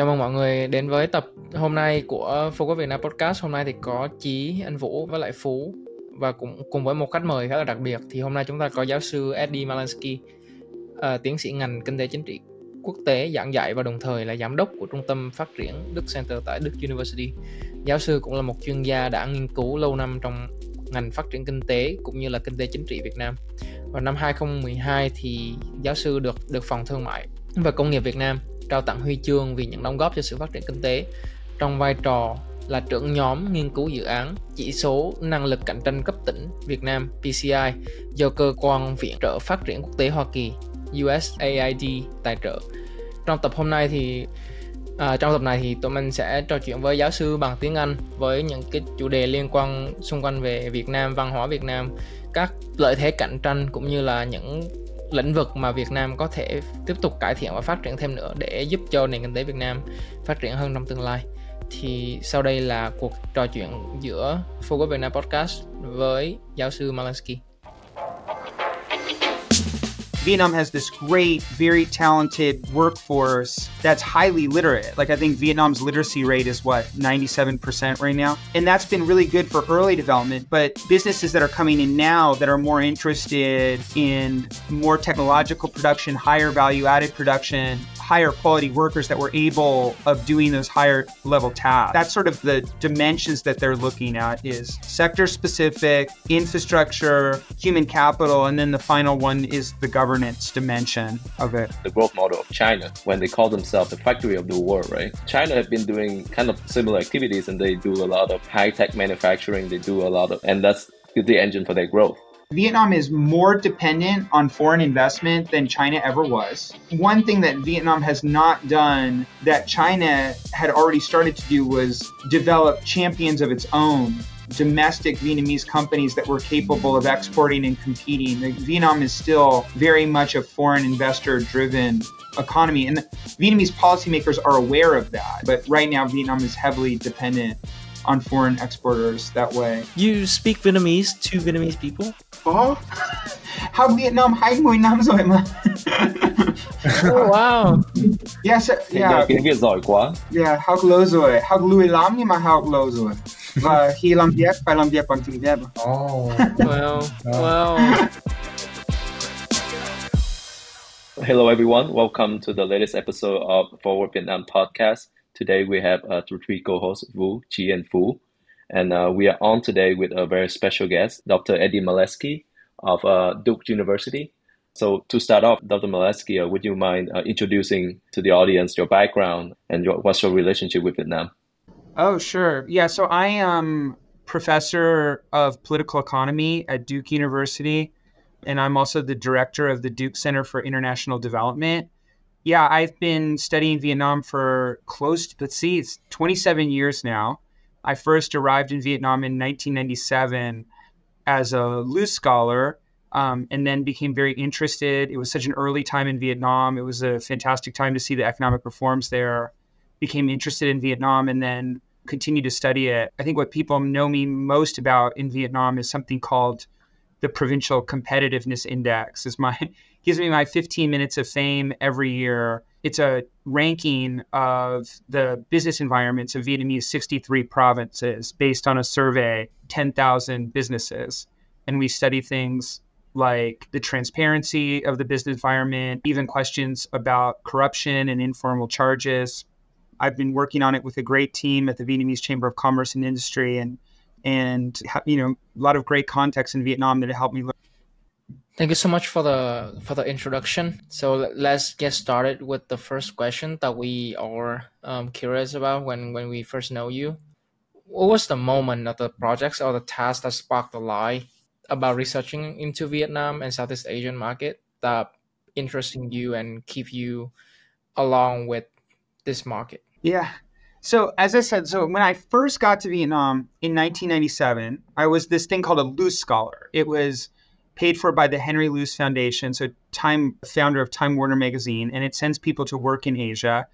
Chào mừng mọi người đến với tập hôm nay của Focus Việt Nam Podcast. Hôm nay thì có Chí, anh Vũ với lại Phú và cũng cùng với một khách mời khá là đặc biệt. Thì hôm nay chúng ta có giáo sư Eddie Malansky, uh, ờ, tiến sĩ ngành kinh tế chính trị quốc tế giảng dạy và đồng thời là giám đốc của trung tâm phát triển Đức Center tại Đức University. Giáo sư cũng là một chuyên gia đã nghiên cứu lâu năm trong ngành phát triển kinh tế cũng như là kinh tế chính trị Việt Nam. Vào năm 2012 thì giáo sư được được phòng thương mại và công nghiệp Việt Nam trao tặng huy chương vì những đóng góp cho sự phát triển kinh tế trong vai trò là trưởng nhóm nghiên cứu dự án chỉ số năng lực cạnh tranh cấp tỉnh Việt Nam PCI do cơ quan viện trợ phát triển quốc tế Hoa Kỳ USAID tài trợ. Trong tập hôm nay thì à, trong tập này thì tụi mình sẽ trò chuyện với giáo sư bằng tiếng Anh với những cái chủ đề liên quan xung quanh về Việt Nam, văn hóa Việt Nam, các lợi thế cạnh tranh cũng như là những lĩnh vực mà Việt Nam có thể tiếp tục cải thiện và phát triển thêm nữa để giúp cho nền kinh tế Việt Nam phát triển hơn trong tương lai. Thì sau đây là cuộc trò chuyện giữa Focus Việt Nam Podcast với giáo sư Malansky. Vietnam has this great, very talented workforce that's highly literate. Like, I think Vietnam's literacy rate is what, 97% right now? And that's been really good for early development. But businesses that are coming in now that are more interested in more technological production, higher value added production, higher quality workers that were able of doing those higher level tasks. That's sort of the dimensions that they're looking at is sector specific, infrastructure, human capital, and then the final one is the governance dimension of it. The growth model of China when they call themselves the factory of the world, right? China have been doing kind of similar activities and they do a lot of high tech manufacturing, they do a lot of and that's the engine for their growth. Vietnam is more dependent on foreign investment than China ever was. One thing that Vietnam has not done that China had already started to do was develop champions of its own domestic Vietnamese companies that were capable of exporting and competing. Vietnam is still very much a foreign investor driven economy, and Vietnamese policymakers are aware of that. But right now, Vietnam is heavily dependent on foreign exporters that way. You speak Vietnamese to Vietnamese people? Có. Học Vietnam 20 năm rồi mà. oh, wow. Yes, yeah. Tiếng Việt giỏi quá. Yeah, học lâu rồi. Học lùi lắm nhưng mà học lâu rồi. Và khi làm việc phải làm việc bằng tiếng Việt. Oh. well, well. Hello, everyone. Welcome to the latest episode of Forward Vietnam podcast. Today we have uh, three co-hosts, Vu, Chi, and Fu. And uh, we are on today with a very special guest, Dr. Eddy Malesky of uh, Duke University. So to start off, Dr. Malesky, uh, would you mind uh, introducing to the audience your background and your, what's your relationship with Vietnam? Oh, sure. Yeah, so I am professor of political economy at Duke University, and I'm also the director of the Duke Center for International Development. Yeah, I've been studying Vietnam for close to, let's see, it's 27 years now. I first arrived in Vietnam in 1997 as a Luce scholar um, and then became very interested. It was such an early time in Vietnam. It was a fantastic time to see the economic reforms there. Became interested in Vietnam and then continued to study it. I think what people know me most about in Vietnam is something called the Provincial Competitiveness Index. Is my gives me my 15 minutes of fame every year it's a ranking of the business environments of Vietnamese 63 provinces based on a survey, 10,000 businesses. And we study things like the transparency of the business environment, even questions about corruption and informal charges. I've been working on it with a great team at the Vietnamese Chamber of Commerce and Industry and and you know a lot of great context in Vietnam that helped me learn Thank you so much for the for the introduction. So let's get started with the first question that we are um, curious about when when we first know you. What was the moment of the projects or the task that sparked the light about researching into Vietnam and Southeast Asian market that interesting you and keep you along with this market? Yeah. So as I said, so when I first got to Vietnam in 1997, I was this thing called a Luce scholar. It was paid for by the Henry Luce Foundation, so Time founder of Time Warner magazine, and it sends people to work in Asia.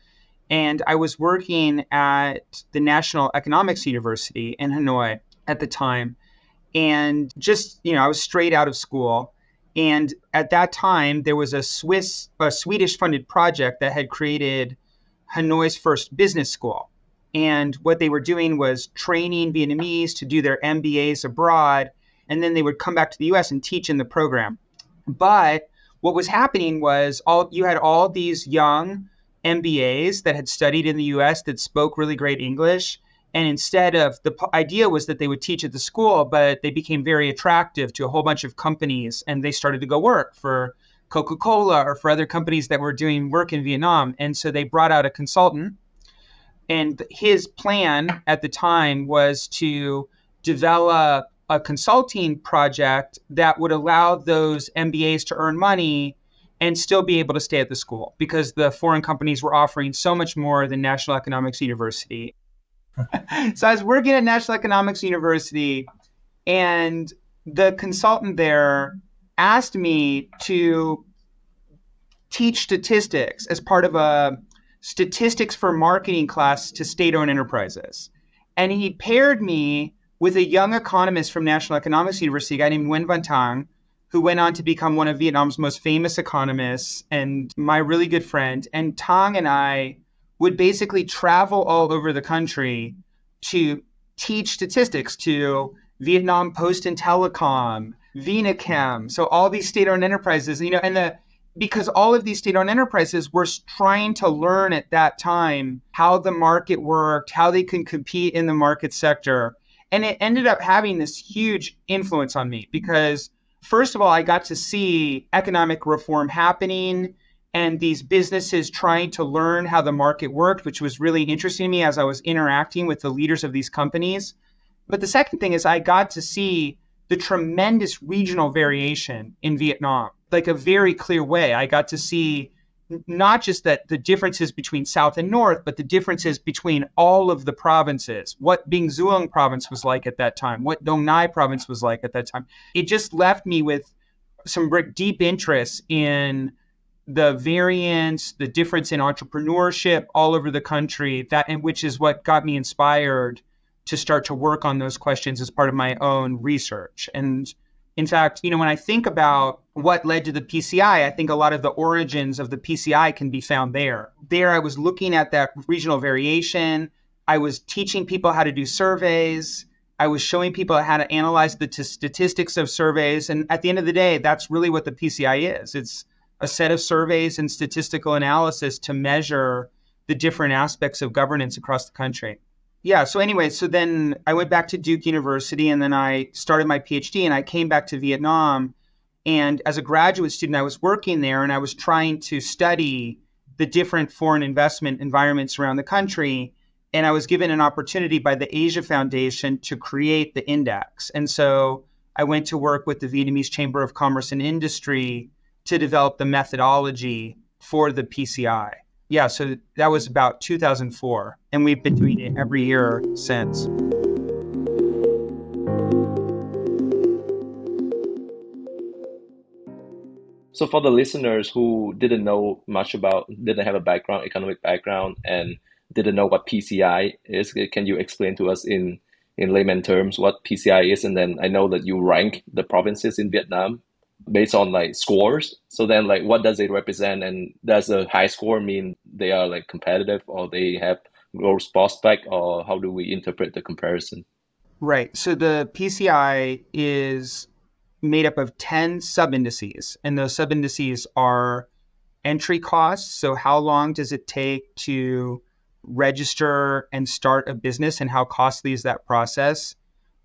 And I was working at the National Economics University in Hanoi at the time. And just, you know, I was straight out of school. And at that time, there was a Swiss, a Swedish funded project that had created Hanoi's first business school. And what they were doing was training Vietnamese to do their MBAs abroad. And then they would come back to the US and teach in the program. But what was happening was all you had all these young MBAs that had studied in the US that spoke really great English. And instead of the idea was that they would teach at the school, but they became very attractive to a whole bunch of companies and they started to go work for Coca Cola or for other companies that were doing work in Vietnam. And so they brought out a consultant. And his plan at the time was to develop a consulting project that would allow those MBAs to earn money and still be able to stay at the school because the foreign companies were offering so much more than National Economics University. so I was working at National Economics University, and the consultant there asked me to teach statistics as part of a statistics for marketing class to state owned enterprises. And he paired me with a young economist from National Economics University, a guy named Nguyen Van Thang, who went on to become one of Vietnam's most famous economists and my really good friend. And Thang and I would basically travel all over the country to teach statistics to Vietnam Post and Telecom, Vinachem, so all these state-owned enterprises, you know, and the because all of these state-owned enterprises were trying to learn at that time how the market worked, how they can compete in the market sector. And it ended up having this huge influence on me because first of all, I got to see economic reform happening and these businesses trying to learn how the market worked, which was really interesting to me as I was interacting with the leaders of these companies. But the second thing is I got to see the tremendous regional variation in Vietnam, like a very clear way. I got to see not just that the differences between South and North, but the differences between all of the provinces, what Binh Duong province was like at that time, what Dong Nai province was like at that time. It just left me with some deep interest in the variance, the difference in entrepreneurship all over the country, that and which is what got me inspired to start to work on those questions as part of my own research. And in fact, you know, when I think about what led to the PCI, I think a lot of the origins of the PCI can be found there. There, I was looking at that regional variation. I was teaching people how to do surveys. I was showing people how to analyze the t- statistics of surveys. And at the end of the day, that's really what the PCI is it's a set of surveys and statistical analysis to measure the different aspects of governance across the country yeah so anyway so then i went back to duke university and then i started my phd and i came back to vietnam. And as a graduate student i was working there and i was trying to study the different foreign investment environments around the country. And i was given an opportunity by the asia foundation to create the index. And so i went to work with the vietnamese chamber of commerce and industry to develop the methodology for the pci yeah, so that was about 2004, and we've been doing it every year since. So for the listeners who didn't know much about, didn't have a background, economic background, and didn't know what PCI is, can you explain to us in in layman terms what PCI is? And then I know that you rank the provinces in Vietnam based on like scores. So then like what does it represent and does a high score mean they are like competitive or they have growth prospect or how do we interpret the comparison? Right. So the PCI is made up of 10 sub indices and those sub indices are entry costs. So how long does it take to register and start a business and how costly is that process?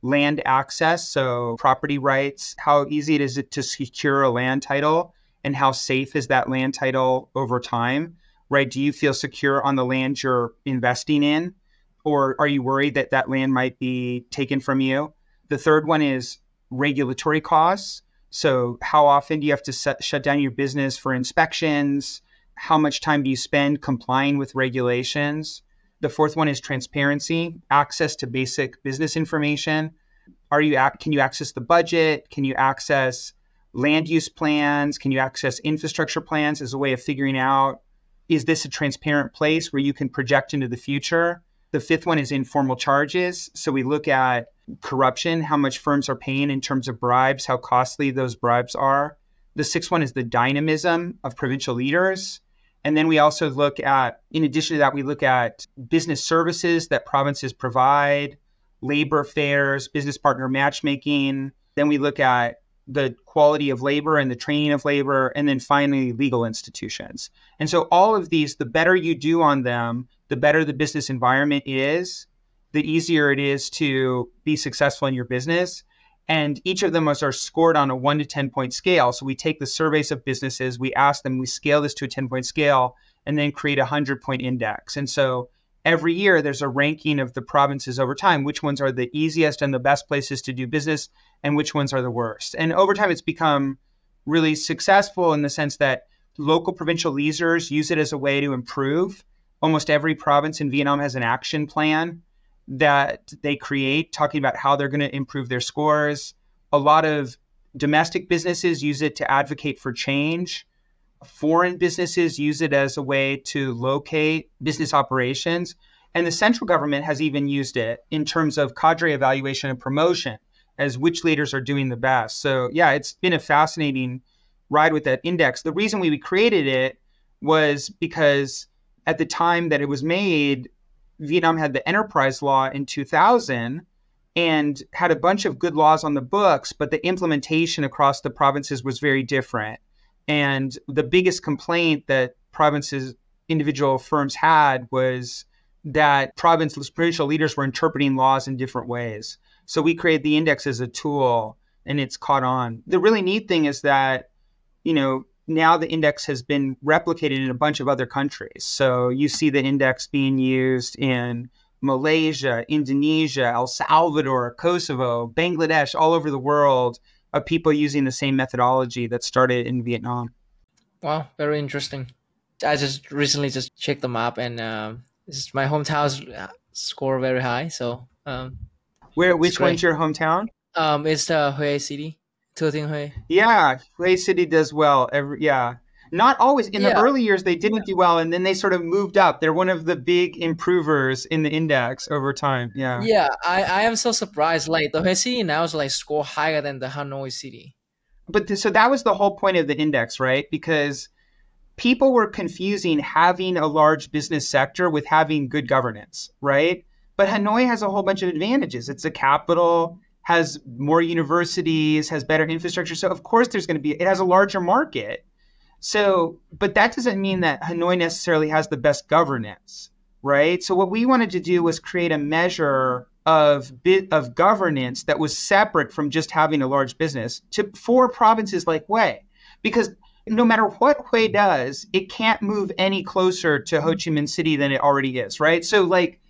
Land access, so property rights, how easy it is to secure a land title and how safe is that land title over time, right? Do you feel secure on the land you're investing in? Or are you worried that that land might be taken from you? The third one is regulatory costs. So, how often do you have to set, shut down your business for inspections? How much time do you spend complying with regulations? The fourth one is transparency, access to basic business information. Are you can you access the budget? Can you access land use plans? Can you access infrastructure plans as a way of figuring out is this a transparent place where you can project into the future? The fifth one is informal charges. So we look at corruption, how much firms are paying in terms of bribes, how costly those bribes are. The sixth one is the dynamism of provincial leaders. And then we also look at, in addition to that, we look at business services that provinces provide, labor fairs, business partner matchmaking. Then we look at the quality of labor and the training of labor, and then finally legal institutions. And so all of these, the better you do on them, the better the business environment is, the easier it is to be successful in your business. And each of them are scored on a one to 10 point scale. So we take the surveys of businesses, we ask them, we scale this to a 10 point scale, and then create a 100 point index. And so every year there's a ranking of the provinces over time, which ones are the easiest and the best places to do business, and which ones are the worst. And over time, it's become really successful in the sense that local provincial leaders use it as a way to improve. Almost every province in Vietnam has an action plan that they create talking about how they're going to improve their scores. A lot of domestic businesses use it to advocate for change. Foreign businesses use it as a way to locate business operations. And the central government has even used it in terms of cadre evaluation and promotion as which leaders are doing the best. So, yeah, it's been a fascinating ride with that index. The reason we created it was because at the time that it was made, Vietnam had the enterprise law in 2000 and had a bunch of good laws on the books, but the implementation across the provinces was very different. And the biggest complaint that provinces, individual firms had was that province provincial leaders were interpreting laws in different ways. So we created the index as a tool and it's caught on. The really neat thing is that, you know, now the index has been replicated in a bunch of other countries. So you see the index being used in Malaysia, Indonesia, El Salvador, Kosovo, Bangladesh, all over the world of people using the same methodology that started in Vietnam. Wow, very interesting. I just recently just checked the map and um, my hometown's uh, score very high. So um, where which one's your hometown? Um, it's uh, Hue City. Hue. Yeah, Hue City does well. Every yeah, not always. In yeah. the early years, they didn't do well, and then they sort of moved up. They're one of the big improvers in the index over time. Yeah. Yeah, I, I am so surprised. Like the Hue City now is like score higher than the Hanoi City. But th- so that was the whole point of the index, right? Because people were confusing having a large business sector with having good governance, right? But Hanoi has a whole bunch of advantages. It's a capital has more universities, has better infrastructure. So of course there's going to be it has a larger market. So, but that doesn't mean that Hanoi necessarily has the best governance, right? So what we wanted to do was create a measure of bit of governance that was separate from just having a large business to for provinces like Hue. Because no matter what Hue does, it can't move any closer to Ho Chi Minh City than it already is, right? So like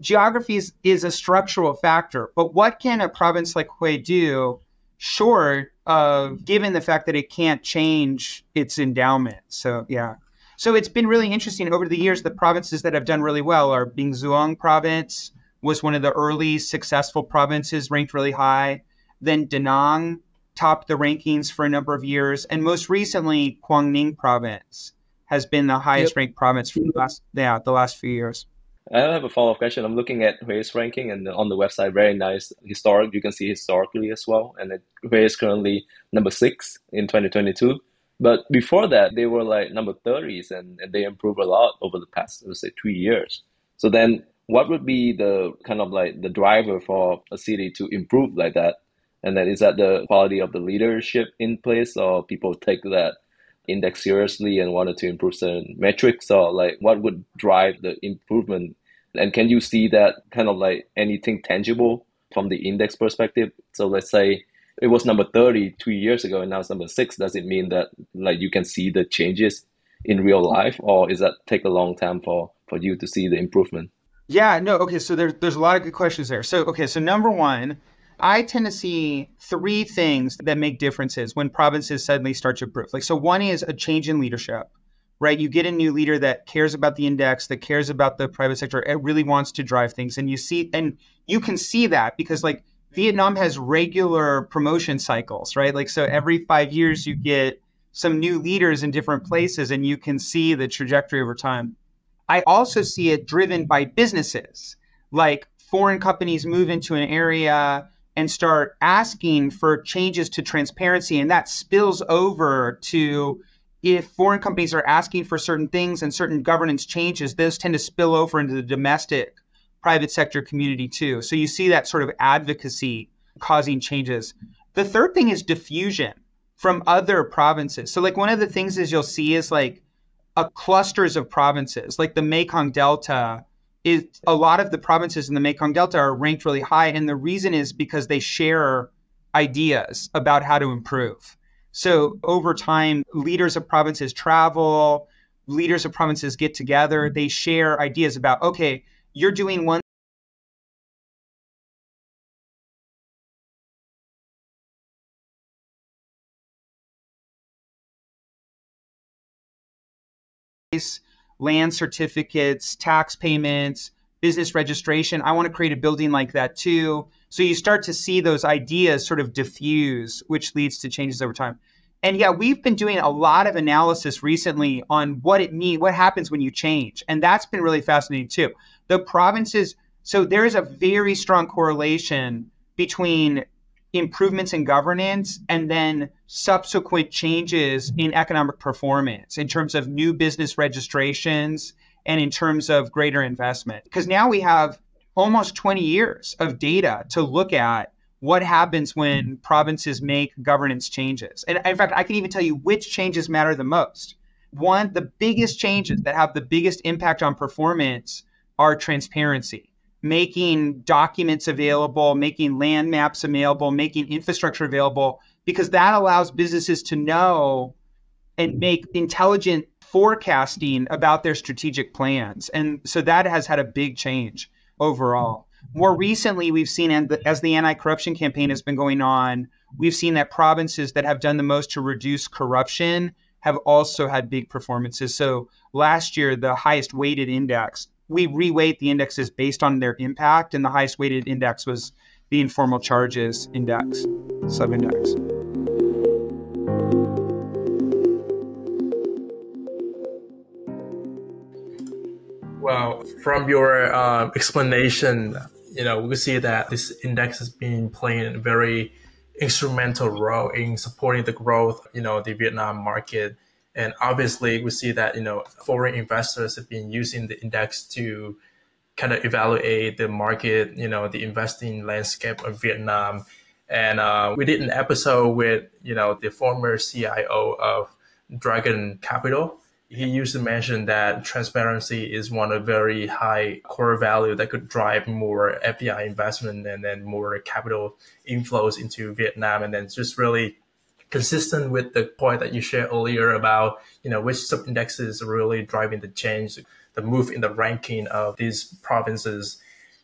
geography is, is a structural factor, but what can a province like Hue do short of given the fact that it can't change its endowment? So, yeah. So it's been really interesting over the years. The provinces that have done really well are Binh Duong province was one of the early successful provinces, ranked really high. Then Da Nang topped the rankings for a number of years, and most recently, Quang Ninh province has been the highest yep. ranked province for the last yeah the last few years. I have a follow up question. I'm looking at Hue's ranking and on the website, very nice historic. You can see historically as well. And Hue is currently number six in 2022. But before that, they were like number 30s and, and they improved a lot over the past, let's say, two years. So then, what would be the kind of like the driver for a city to improve like that? And then is that the quality of the leadership in place, or people take that index seriously and wanted to improve certain metrics or like what would drive the improvement? And can you see that kind of like anything tangible from the index perspective? So let's say it was number 30 two years ago and now it's number six. Does it mean that like you can see the changes in real life or is that take a long time for for you to see the improvement? Yeah no okay so there's there's a lot of good questions there. So okay so number one I tend to see three things that make differences when provinces suddenly start to improve. Like, so one is a change in leadership, right? You get a new leader that cares about the index, that cares about the private sector, it really wants to drive things. And you see, and you can see that because, like, Vietnam has regular promotion cycles, right? Like, so every five years you get some new leaders in different places and you can see the trajectory over time. I also see it driven by businesses, like foreign companies move into an area and start asking for changes to transparency and that spills over to if foreign companies are asking for certain things and certain governance changes, those tend to spill over into the domestic private sector community too. So you see that sort of advocacy causing changes. The third thing is diffusion from other provinces. So like one of the things is you'll see is like a clusters of provinces, like the Mekong Delta is a lot of the provinces in the Mekong Delta are ranked really high. And the reason is because they share ideas about how to improve. So over time, leaders of provinces travel, leaders of provinces get together, mm-hmm. they share ideas about, okay, you're doing one land certificates, tax payments, business registration. I want to create a building like that too. So you start to see those ideas sort of diffuse, which leads to changes over time. And yeah, we've been doing a lot of analysis recently on what it means, what happens when you change. And that's been really fascinating too. The provinces, so there is a very strong correlation between improvements in governance and then subsequent changes in economic performance in terms of new business registrations and in terms of greater investment. Because now we have almost 20 years of data to look at what happens when provinces make governance changes. And in fact, I can even tell you which changes matter the most. One, the biggest changes that have the biggest impact on performance are transparency, making documents available, making land maps available, making infrastructure available, because that allows businesses to know and make intelligent forecasting about their strategic plans. And so that has had a big change overall. More recently, we've seen as the anti corruption campaign has been going on, we've seen that provinces that have done the most to reduce corruption have also had big performances. So last year, the highest weighted index, we reweight the indexes based on their impact, and the highest weighted index was the informal charges index, sub index. Well, from your uh, explanation, you know, we see that this index has been playing a very instrumental role in supporting the growth, you know, the Vietnam market. And obviously, we see that you know foreign investors have been using the index to kind of evaluate the market, you know, the investing landscape of Vietnam. And uh, we did an episode with you know the former CIO of Dragon Capital, he used to mention that transparency is one of very high core value that could drive more FDI investment and then more capital inflows into Vietnam. And then just really consistent with the point that you shared earlier about, you know, which sub indexes are really driving the change, the move in the ranking of these provinces.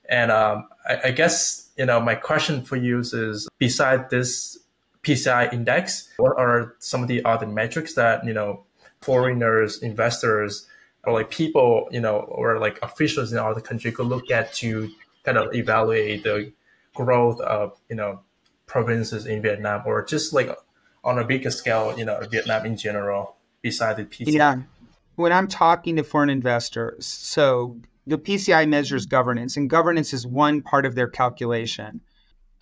And um, I, I guess, you know, my question for you is beside this PCI index, what are some of the other metrics that, you know, foreigners, investors, or like people, you know, or like officials in other country could look at to kind of evaluate the growth of, you know, provinces in Vietnam or just like on a bigger scale, you know, Vietnam in general, besides the PCI? Yeah. When I'm talking to foreign investors, so the PCI measures governance, and governance is one part of their calculation.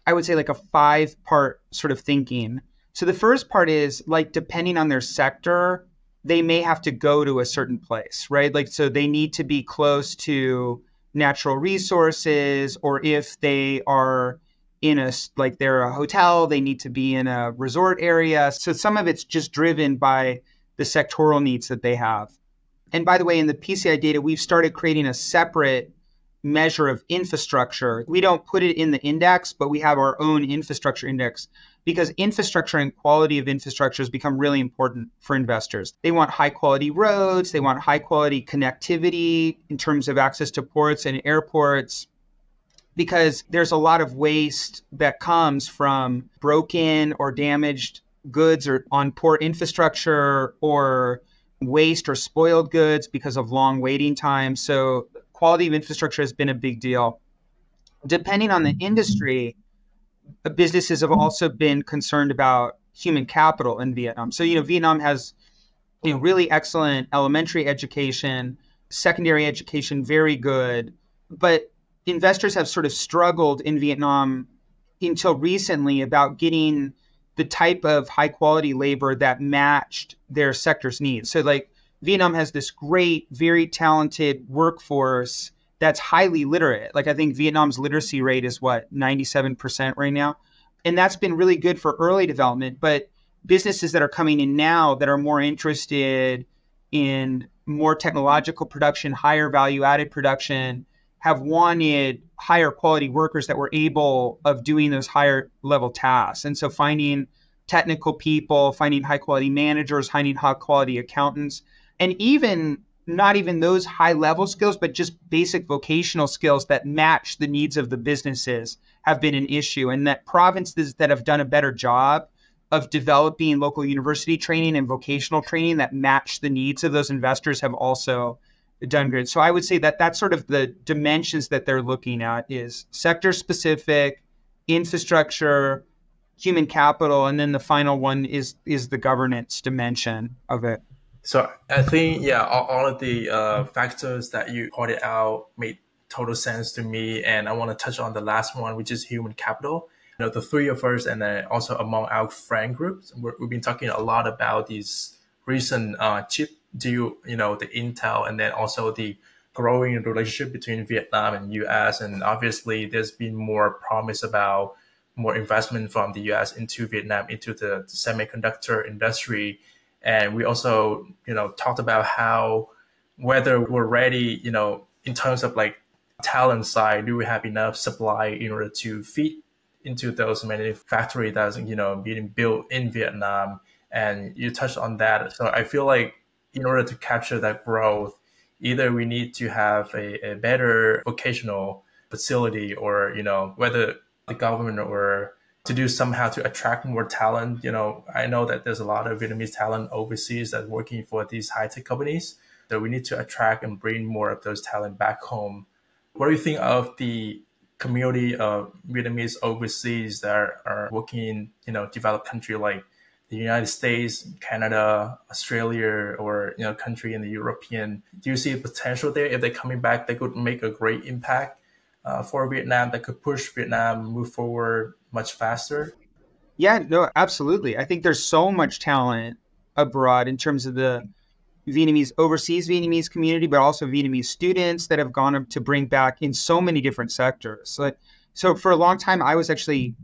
I would say like a five part sort of thinking. So the first part is like depending on their sector, they may have to go to a certain place, right? Like, so they need to be close to natural resources, or if they are in a, like, they're a hotel, they need to be in a resort area. So some of it's just driven by the sectoral needs that they have. And by the way, in the PCI data, we've started creating a separate measure of infrastructure. We don't put it in the index, but we have our own infrastructure index because infrastructure and quality of infrastructure has become really important for investors. They want high quality roads, they want high quality connectivity in terms of access to ports and airports because there's a lot of waste that comes from broken or damaged goods or on poor infrastructure or waste or spoiled goods because of long waiting times. So quality of infrastructure has been a big deal. Depending on the industry, businesses have also been concerned about human capital in Vietnam. So, you know, Vietnam has, you know, really excellent elementary education, secondary education, very good. But investors have sort of struggled in Vietnam until recently about getting the type of high quality labor that matched their sector's needs. So, like, Vietnam has this great, very talented workforce that's highly literate. Like, I think Vietnam's literacy rate is what, 97% right now? And that's been really good for early development. But businesses that are coming in now that are more interested in more technological production, higher value added production, have wanted higher quality workers that were able of doing those higher level tasks. And so finding technical people, finding high quality managers, finding high quality accountants, and even not even those high level skills, but just basic vocational skills that match the needs of the businesses have been an issue. And that provinces that have done a better job of developing local university training and vocational training that match the needs of those investors have also done good. So I would say that that's sort of the dimensions that they're looking at is sector specific, infrastructure, human capital, and then the final one is is the governance dimension of it. So I think yeah, all, all of the uh, factors that you pointed out made total sense to me, and I want to touch on the last one, which is human capital. You know, the three of us, and then also among our friend groups, we have been talking a lot about these recent uh, chip deal, you know, the Intel, and then also the growing relationship between Vietnam and U.S. And obviously, there's been more promise about more investment from the U.S. into Vietnam into the semiconductor industry. And we also, you know, talked about how whether we're ready, you know, in terms of like talent side, do we have enough supply in order to feed into those many factories that's you know being built in Vietnam? And you touched on that, so I feel like in order to capture that growth, either we need to have a, a better vocational facility, or you know whether the government or to do somehow to attract more talent. You know, I know that there's a lot of Vietnamese talent overseas that's working for these high tech companies. So we need to attract and bring more of those talent back home. What do you think of the community of Vietnamese overseas that are, are working in, you know, developed country like the United States, Canada, Australia, or you know, country in the European? Do you see potential there? If they're coming back, they could make a great impact uh, for Vietnam that could push Vietnam move forward much faster? Yeah, no, absolutely. I think there's so much talent abroad in terms of the Vietnamese overseas Vietnamese community, but also Vietnamese students that have gone to bring back in so many different sectors. So, so for a long time, I was actually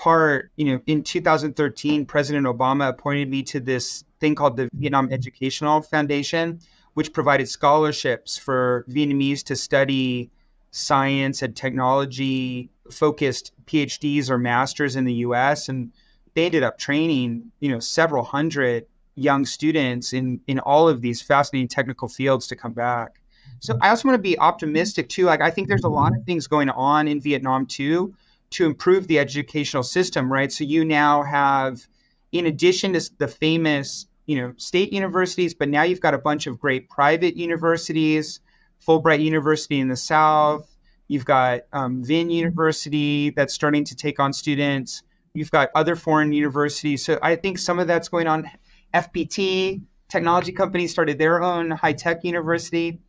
part. You know, in 2013, President Obama appointed me to this thing called the Vietnam Educational Foundation, which provided scholarships for Vietnamese to study science and technology focused PhDs or masters in the US and they ended up training, you know, several hundred young students in in all of these fascinating technical fields to come back. So I also want to be optimistic too. Like I think there's a lot of things going on in Vietnam too to improve the educational system, right? So you now have in addition to the famous, you know, state universities, but now you've got a bunch of great private universities Fulbright University in the South. You've got um, VinUniversity that's starting to take on students. You've got other foreign universities. So I think some of that's going on. FPT, technology companies started their own high tech university.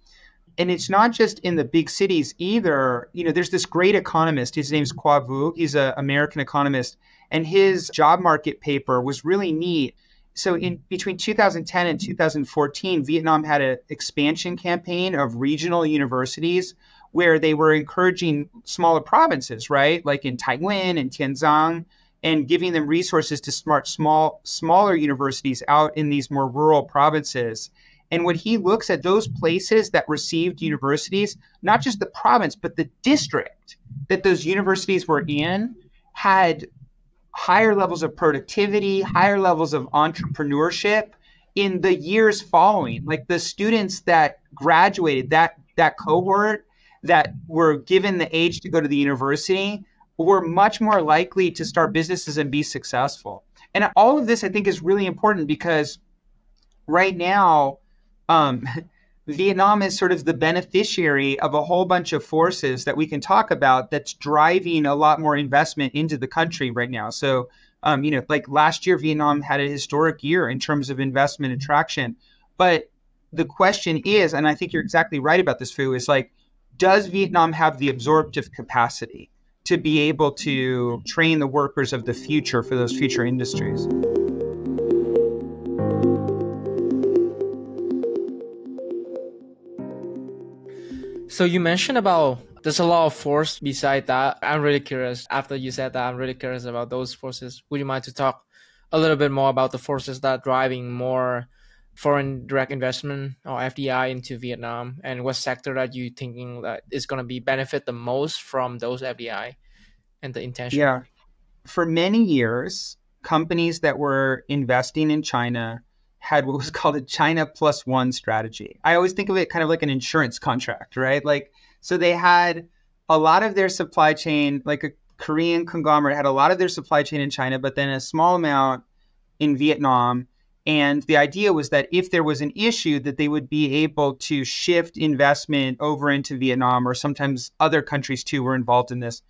And it's not just in the big cities either. You know, there's this great economist. His name's Khoa Vu. He's an American economist. And his job market paper was really neat so in between 2010 and 2014 vietnam had an expansion campaign of regional universities where they were encouraging smaller provinces right like in Nguyen and Tiền Giang and giving them resources to start small smaller universities out in these more rural provinces and when he looks at those places that received universities not just the province but the district that those universities were in had higher levels of productivity, higher levels of entrepreneurship in the years following. Like the students that graduated, that that cohort that were given the age to go to the university were much more likely to start businesses and be successful. And all of this I think is really important because right now um, Vietnam is sort of the beneficiary of a whole bunch of forces that we can talk about that's driving a lot more investment into the country right now. So, um, you know, like last year, Vietnam had a historic year in terms of investment attraction. But the question is, and I think you're exactly right about this, Fu, is like, does Vietnam have the absorptive capacity to be able to train the workers of the future for those future industries. So you mentioned about there's a lot of force beside that. I'm really curious. After you said that, I'm really curious about those forces. Would you mind to talk a little bit more about the forces that are driving more foreign direct investment or FDI into Vietnam, and what sector that you thinking that is going to be benefit the most from those FDI and the intention? Yeah, for many years, companies that were investing in China had what was called a China plus one strategy. I always think of it kind of like an insurance contract, right? Like, so they had a lot of their supply chain, like a Korean conglomerate had a lot of their supply chain in China, but then a small amount in Vietnam. And the idea was that if there was an issue, that they would be able to shift investment over into Vietnam, or sometimes other countries too were involved in this.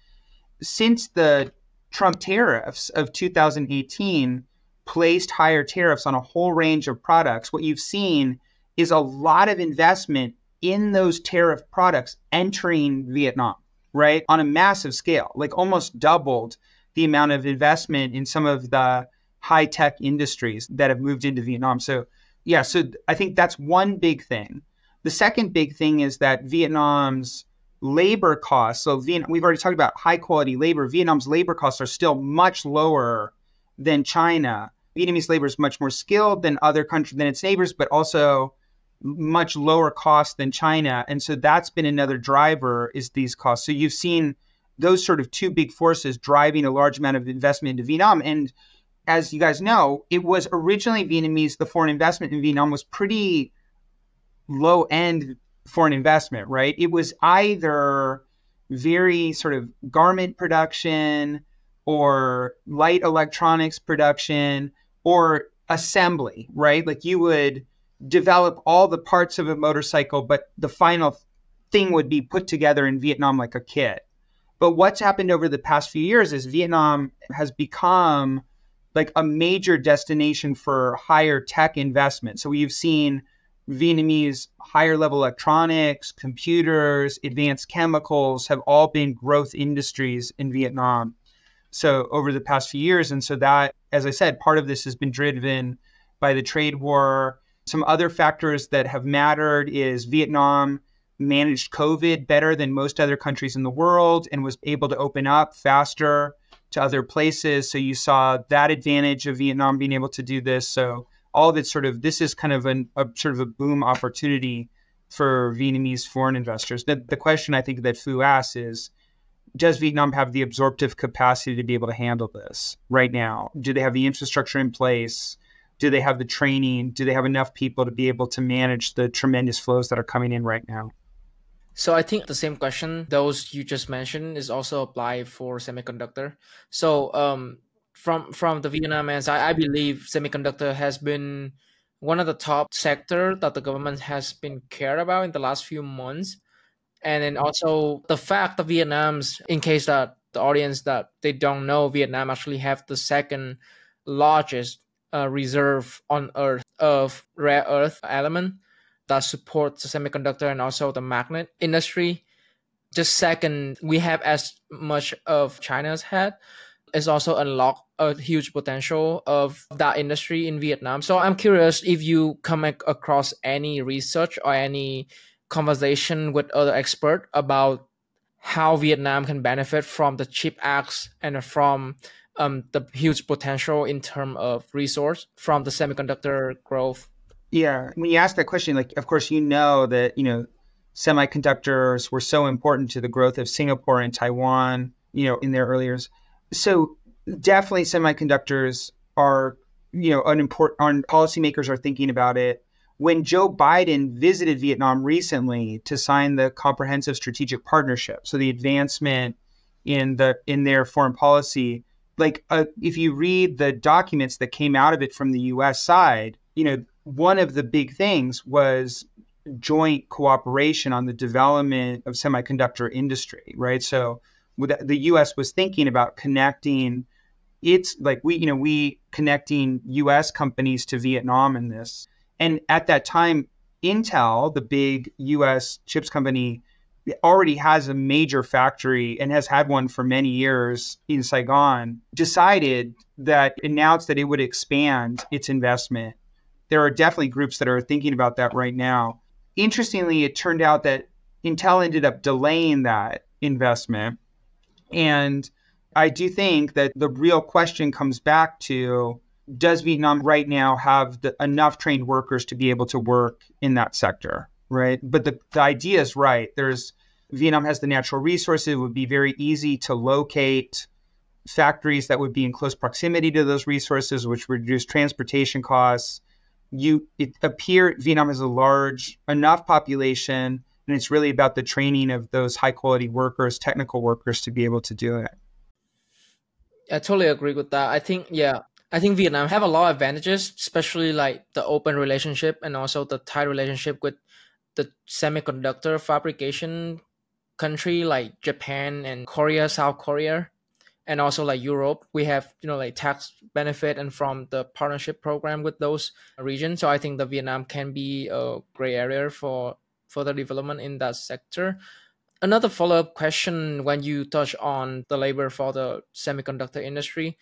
Since the Trump tariffs of 2018 placed higher tariffs on a whole range of products, what you've seen is a lot of investment in those tariff products entering Vietnam, right? On a massive scale, like almost doubled the amount of investment in some of the high tech industries that have moved into Vietnam. So, yeah, so I think that's one big thing. The second big thing is that Vietnam's labor costs, so Vietnam, we've already talked about high quality labor, Vietnam's labor costs are still much lower than China. Vietnamese labor is much more skilled than other countries than its neighbors, but also much lower cost than China. And so that's been another driver is these costs. So you've seen those sort of two big forces driving a large amount of investment into Vietnam. And as you guys know, it was originally Vietnamese, the foreign investment in Vietnam was pretty low end foreign investment, right? It was either very sort of garment production or light electronics production or assembly, right? Like you would develop all the parts of a motorcycle, but the final thing would be put together in Vietnam like a kit. But what's happened over the past few years is Vietnam has become like a major destination for higher tech investment. So you've seen Vietnamese higher level electronics, computers, advanced chemicals have all been growth industries in Vietnam. So over the past few years. And so that, as I said, part of this has been driven by the trade war. Some other factors that have mattered is Vietnam managed COVID better than most other countries in the world and was able to open up faster to other places. So you saw that advantage of Vietnam being able to do this. So all of it sort of this is kind of an, a sort of a boom opportunity for Vietnamese foreign investors. The, the question I think that Fu asks is, does Vietnam have the absorptive capacity to be able to handle this right now? Do they have the infrastructure in place? Do they have the training? Do they have enough people to be able to manage the tremendous flows that are coming in right now? So I think the same question those you just mentioned is also applied for semiconductor. So um, from from the Vietnam end, I, I believe semiconductor has been one of the top sector that the government has been cared about in the last few months. And then also the fact that Vietnam's, in case that the audience that they don't know, Vietnam actually have the second largest uh, reserve on Earth of rare earth element that supports the semiconductor and also the magnet industry. Just second, we have as much of China's had. It's also unlocked a huge potential of that industry in Vietnam. So I'm curious if you come across any research or any conversation with other expert about how Vietnam can benefit from the CHIPS Act and from um, the huge potential in terms of resource from the semiconductor growth yeah, when you ask that question, like, of course, you know that you know semiconductors were so important to the growth of Singapore and Taiwan, you know, in their early years. So definitely, semiconductors are, you know, an important. Policymakers are thinking about it. When Joe Biden visited Vietnam recently to sign the Comprehensive Strategic Partnership, so the advancement in the in their foreign policy, like uh, if you read the documents that came out of it from the U.S. side, you know, one of the big things was joint cooperation on the development of semiconductor industry, right? So the U.S. was thinking about connecting it's like we, you know, we connecting U.S. companies to Vietnam in this, and at that time, Intel, the big U.S. chips company, already has a major factory and has had one for many years in Saigon, decided that announced that it would expand its investment. There are definitely groups that are thinking about that right now. Interestingly, it turned out that Intel ended up delaying that investment. And I do think that the real question comes back to does Vietnam right now have the, enough trained workers to be able to work in that sector? right? But the, the idea is right. There's Vietnam has the natural resources. It would be very easy to locate factories that would be in close proximity to those resources, which reduce transportation costs. You it appear Vietnam has a large enough population, and it's really about the training of those high quality workers, technical workers, to be able to do it. I totally agree with that. I think yeah, I think Vietnam have a lot of advantages, especially like the open relationship and also the tight relationship with the semiconductor fabrication country like Japan and Korea, South Korea, and also like Europe, we have you know like tax benefit and from the partnership program with those regions. So I think the Vietnam can be a great area for further development in that sector. Another follow up question when you touch on the labor for the semiconductor industry,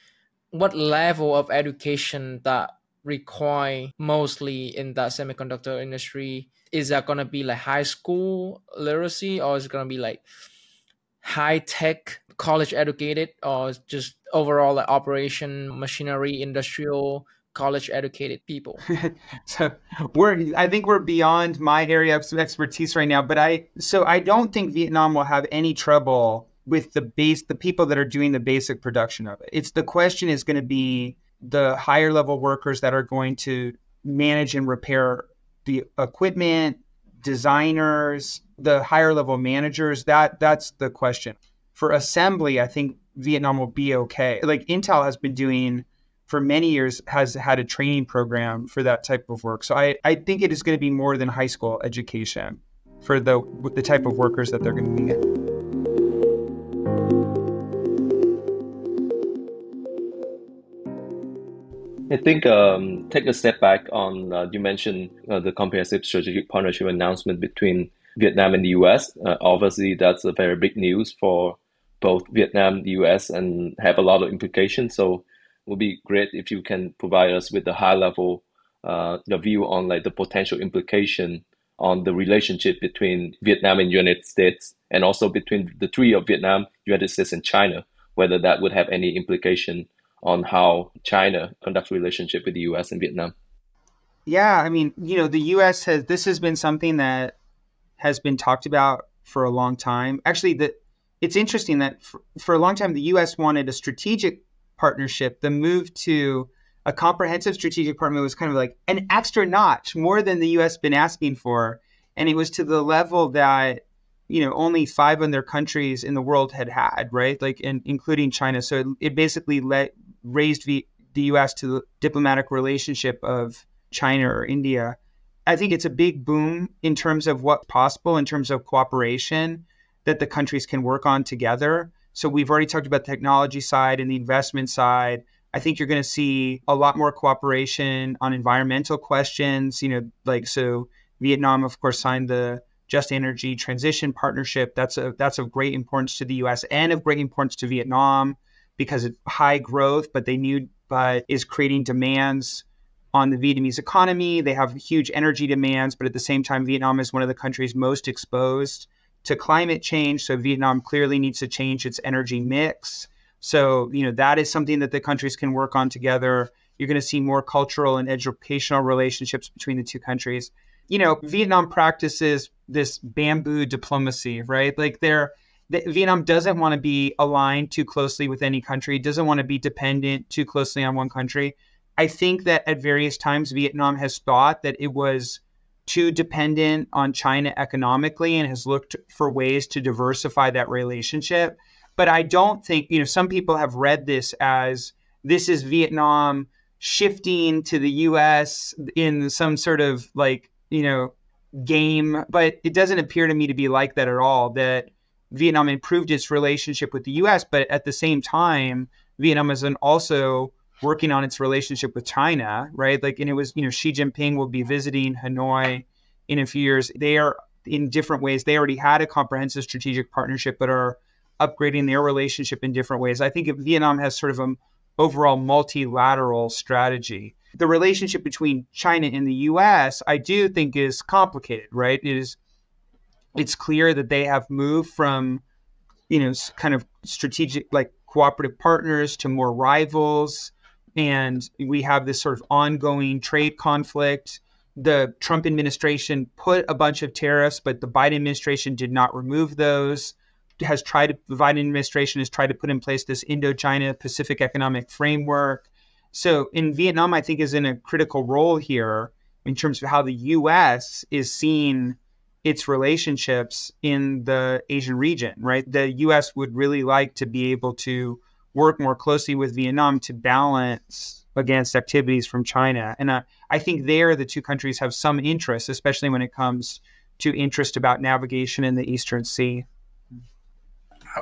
what level of education that require mostly in that semiconductor industry? Is that gonna be like high school literacy or is it gonna be like high tech college educated or just overall like operation machinery industrial college educated people? So we're i think we're beyond my area of expertise right now but i so i don't think vietnam will have any trouble with the base the people that are doing the basic production of it it's the question is going to be the higher level workers that are going to manage and repair the equipment, designers, the higher level managers, that that's the question. For assembly, I think Vietnam will be okay. Like Intel has been doing for many years has had a training program for that type of work. So I, I think it is going to be more than high school education for the the type of workers that they're going to need. I think um, take a step back on uh, you mentioned uh, the comprehensive strategic partnership announcement between Vietnam and the US. Uh, obviously, that's a very big news for both Vietnam, the US, and have a lot of implications. So, it would be great if you can provide us with a high level uh, the view on like the potential implication on the relationship between Vietnam and United States, and also between the three of Vietnam, United States, and China. Whether that would have any implication on how China conducts relationship with the U.S. and Vietnam. Yeah, I mean, you know, the U.S. has this has been something that has been talked about for a long time. Actually, that it's interesting that for, for, a long time the U.S. wanted a strategic partnership. The move to a comprehensive strategic partnership was kind of like an extra notch, more than the U.S. been asking for, and it was to the level that you know only five other countries in the world had had right like including china so it, it basically let raised v- the U.S. to the diplomatic relationship of China or India. I think it's a big boom in terms of what's possible in terms of cooperation that the countries can work on together. So we've already talked about the technology side and the investment side. I think you're going to see a lot more cooperation on environmental questions. You know, like so Vietnam, of course, signed the Just Energy Transition Partnership. That's a that's of great importance to the U.S. and of great importance to Vietnam because it's high growth, but they knew but is creating demands on the Vietnamese economy. They have huge energy demands, but at the same time, Vietnam is one of the countries most exposed to climate change. So Vietnam clearly needs to change its energy mix. So, you know, that is something that the countries can work on together. You're going to see more cultural and educational relationships between the two countries. You know, mm-hmm. Vietnam practices this bamboo diplomacy, right? Like they're Vietnam doesn't want to be aligned too closely with any country, doesn't want to be dependent too closely on one country. I think that at various times, Vietnam has thought that it was too dependent on China economically and has looked for ways to diversify that relationship. But I don't think, you know, some people have read this as this is Vietnam shifting to the US in some sort of like, you know, game. But it doesn't appear to me to be like that at all. That Vietnam improved its relationship with the US, but at the same time, Vietnam is also working on its relationship with China, right? Like, and it was, you know, Xi Jinping will be visiting Hanoi in a few years. They are in different ways. They already had a comprehensive strategic partnership, but are upgrading their relationship in different ways. I think Vietnam has sort of an overall multilateral strategy. The relationship between China and the US, I do think is complicated, right? It is it's clear that they have moved from you know kind of strategic like cooperative partners to more rivals and we have this sort of ongoing trade conflict the Trump administration put a bunch of tariffs, but the Biden administration did not remove those. Has tried to, the Biden administration has tried to put in place this Indo-China Pacific Economic Framework. So in Vietnam, I think is in a critical role here in terms of how the U.S. is seeing its relationships in the Asian region. Right, the U.S. would really like to be able to work more closely with Vietnam to balance against activities from China. And uh, I think there the two countries have some interest, especially when it comes to interest about navigation in the Eastern Sea.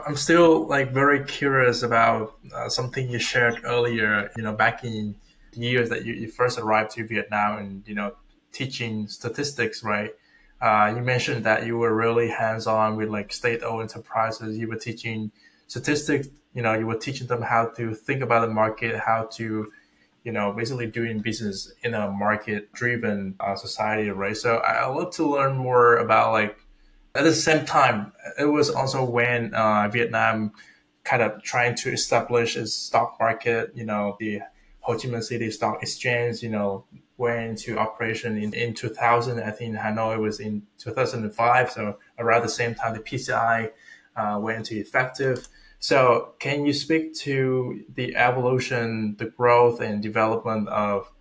I'm still like very curious about uh, something you shared earlier. You know, back in the years that you, you first arrived to Vietnam, and you know, teaching statistics, right? Uh, you mentioned that you were really hands-on with like state-owned enterprises. You were teaching statistics. You know, you were teaching them how to think about the market, how to you know, basically doing business in a market driven uh, society, right? So I, I love to learn more about like, at the same time, it was also when uh, Vietnam kind of trying to establish its stock market, you know, the Ho Chi Minh City Stock Exchange, you know, went into operation in, in 2000. I think Hanoi was in 2005. So around the same time, the PCI uh, went into effective. So, can you speak to the evolution, the growth, and development of,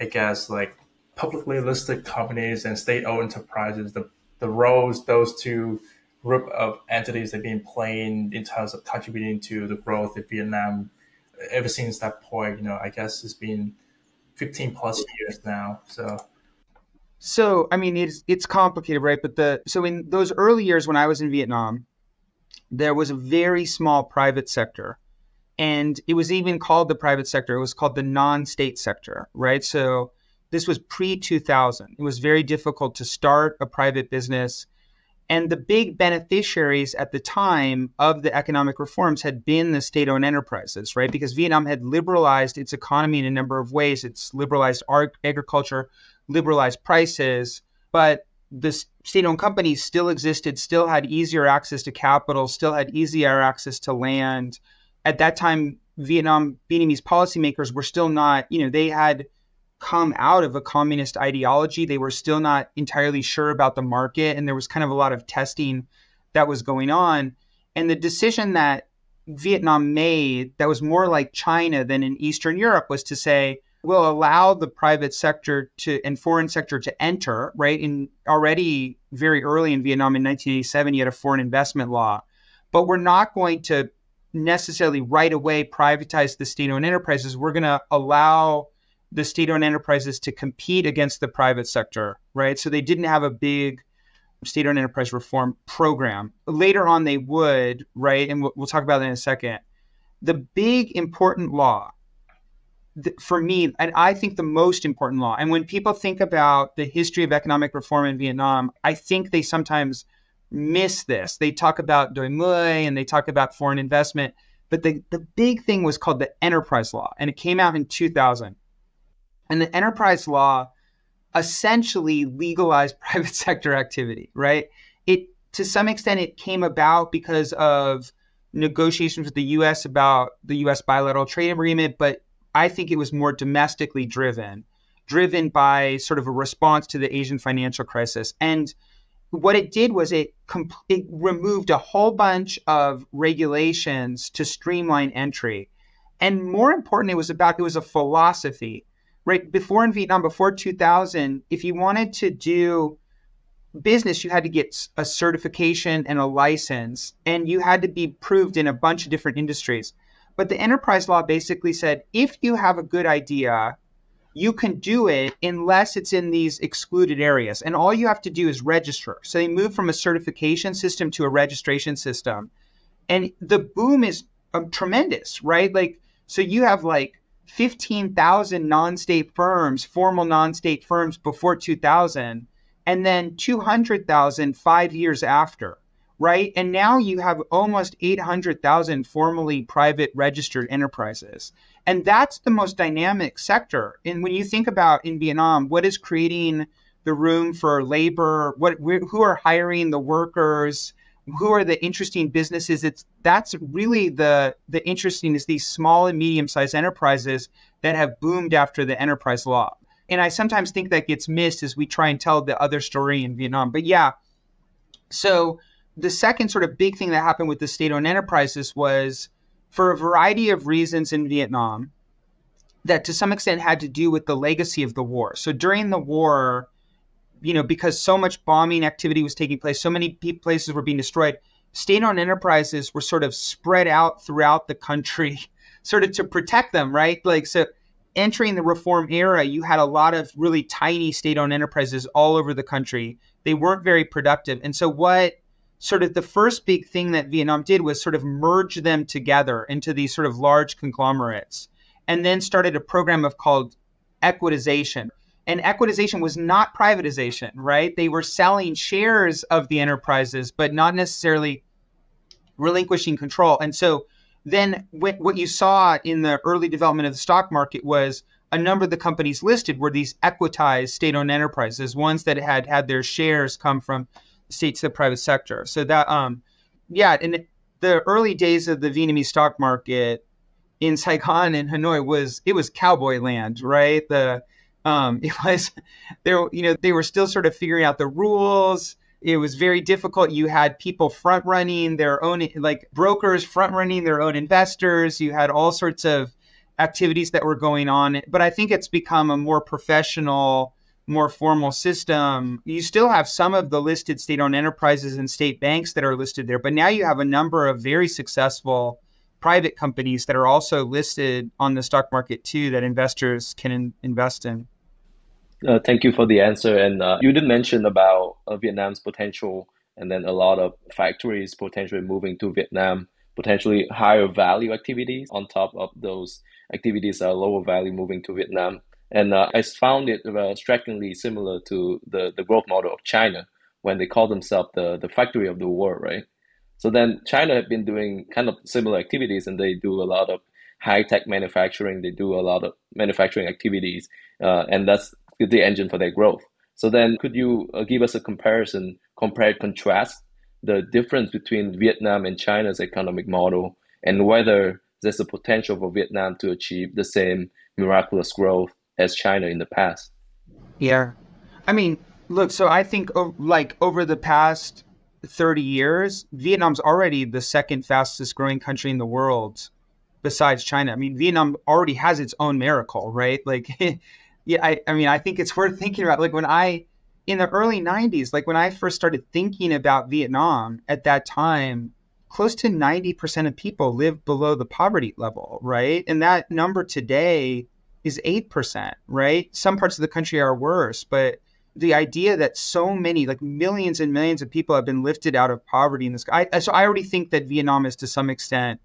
I guess, like publicly listed companies and state-owned enterprises, the the roles those two group of entities have been playing in terms of contributing to the growth of Vietnam ever since that point? You know, I guess it's been 15 plus years now. So. So, I mean, it's it's complicated, right? But the so in those early years when I was in Vietnam, there was a very small private sector. And it was even called the private sector. It was called the non state sector, right? So this was pre 2000. It was very difficult to start a private business. And the big beneficiaries at the time of the economic reforms had been the state owned enterprises, right? Because Vietnam had liberalized its economy in a number of ways. It's liberalized agriculture, liberalized prices, but the state-owned companies still existed, still had easier access to capital, still had easier access to land. At that time, Vietnam Vietnamese policymakers were still not, you know, they had come out of a communist ideology. They were still not entirely sure about the market, and there was kind of a lot of testing that was going on. And the decision that Vietnam made that was more like China than in Eastern Europe was to say, we'll allow the private sector to and foreign sector to enter, right? In already very early in Vietnam in 1987, you had a foreign investment law, but we're not going to necessarily right away privatize the state-owned enterprises. We're going to allow the state-owned enterprises to compete against the private sector, right? So they didn't have a big state-owned enterprise reform program. Later on, they would, right? And we'll, we'll talk about that in a second. The big important law for me, and I think the most important law, and when people think about the history of economic reform in Vietnam, I think they sometimes miss this. They talk about Doi Moi and they talk about foreign investment, but the, the big thing was called the enterprise law, and it came out in 2000. And the enterprise law essentially legalized private sector activity, right? It to some extent it came about because of negotiations with the US about the US bilateral trade agreement, but I think it was more domestically driven, driven by sort of a response to the Asian financial crisis. And what it did was it, it removed a whole bunch of regulations to streamline entry. And more important, it was about it was a philosophy. Right before in Vietnam, before 2000, if you wanted to do business, you had to get a certification and a license, and you had to be proved in a bunch of different industries. But the enterprise law basically said if you have a good idea, you can do it unless it's in these excluded areas. And all you have to do is register. So they moved from a certification system to a registration system. And the boom is um, tremendous, right? Like, so you have like 15,000 non state firms, formal non state firms before 2000. and then 200,000 five years after, right? And now you have almost 800,000 formally private registered enterprises. And that's the most dynamic sector. And when you think about in Vietnam, what is creating the room for labor? What who are hiring the workers? Who are the interesting businesses? It's that's really the the interesting is these small and medium sized enterprises that have boomed after the enterprise law. And I sometimes think that gets missed as we try and tell the other story in Vietnam. But yeah, so the second sort of big thing that happened with the state owned enterprises was for a variety of reasons in Vietnam that to some extent had to do with the legacy of the war. So during the war, you know, because so much bombing activity was taking place, so many places were being destroyed, state owned enterprises were sort of spread out throughout the country, sort of to protect them, right? Like, so entering the reform era, you had a lot of really tiny state owned enterprises all over the country. They weren't very productive. And so, what sort of the first big thing that Vietnam did was sort of merge them together into these sort of large conglomerates and then started a program of called equitization and equitization was not privatization, right? They were selling shares of the enterprises, but not necessarily relinquishing control. And so then what you saw in the early development of the stock market was a number of the companies listed were these equitized state-owned enterprises, ones that had had their shares come from the state to the private sector. So that, um, yeah, in the early days of the Vietnamese stock market in Saigon and Hanoi was it was cowboy land, right? The um, it was there, you know, they were still sort of figuring out the rules. It was very difficult. You had people front running their own, like brokers front running their own investors. You had all sorts of activities that were going on. But I think it's become a more professional, more formal system. You still have some of the listed state owned enterprises and state banks that are listed there, but now you have a number of very successful private companies that are also listed on the stock market too that investors can in- invest in. Uh, thank you for the answer. And uh, you did mention about uh, Vietnam's potential, and then a lot of factories potentially moving to Vietnam, potentially higher value activities on top of those activities that are lower value moving to Vietnam. And uh, I found it uh, strikingly similar to the, the growth model of China when they call themselves the, the factory of the world, right? So then China have been doing kind of similar activities, and they do a lot of high tech manufacturing. They do a lot of manufacturing activities, uh, and that's the engine for their growth. So then, could you uh, give us a comparison, compare contrast the difference between Vietnam and China's economic model, and whether there's a potential for Vietnam to achieve the same miraculous growth as China in the past? Yeah, I mean, look. So I think, like over the past 30 years, Vietnam's already the second fastest growing country in the world besides China. I mean, Vietnam already has its own miracle, right? Like, yeah, I, I mean, I think it's worth thinking about. Like, when I, in the early 90s, like when I first started thinking about Vietnam at that time, close to 90% of people live below the poverty level, right? And that number today is 8%, right? Some parts of the country are worse, but the idea that so many, like millions and millions of people have been lifted out of poverty in this. I, so I already think that Vietnam is to some extent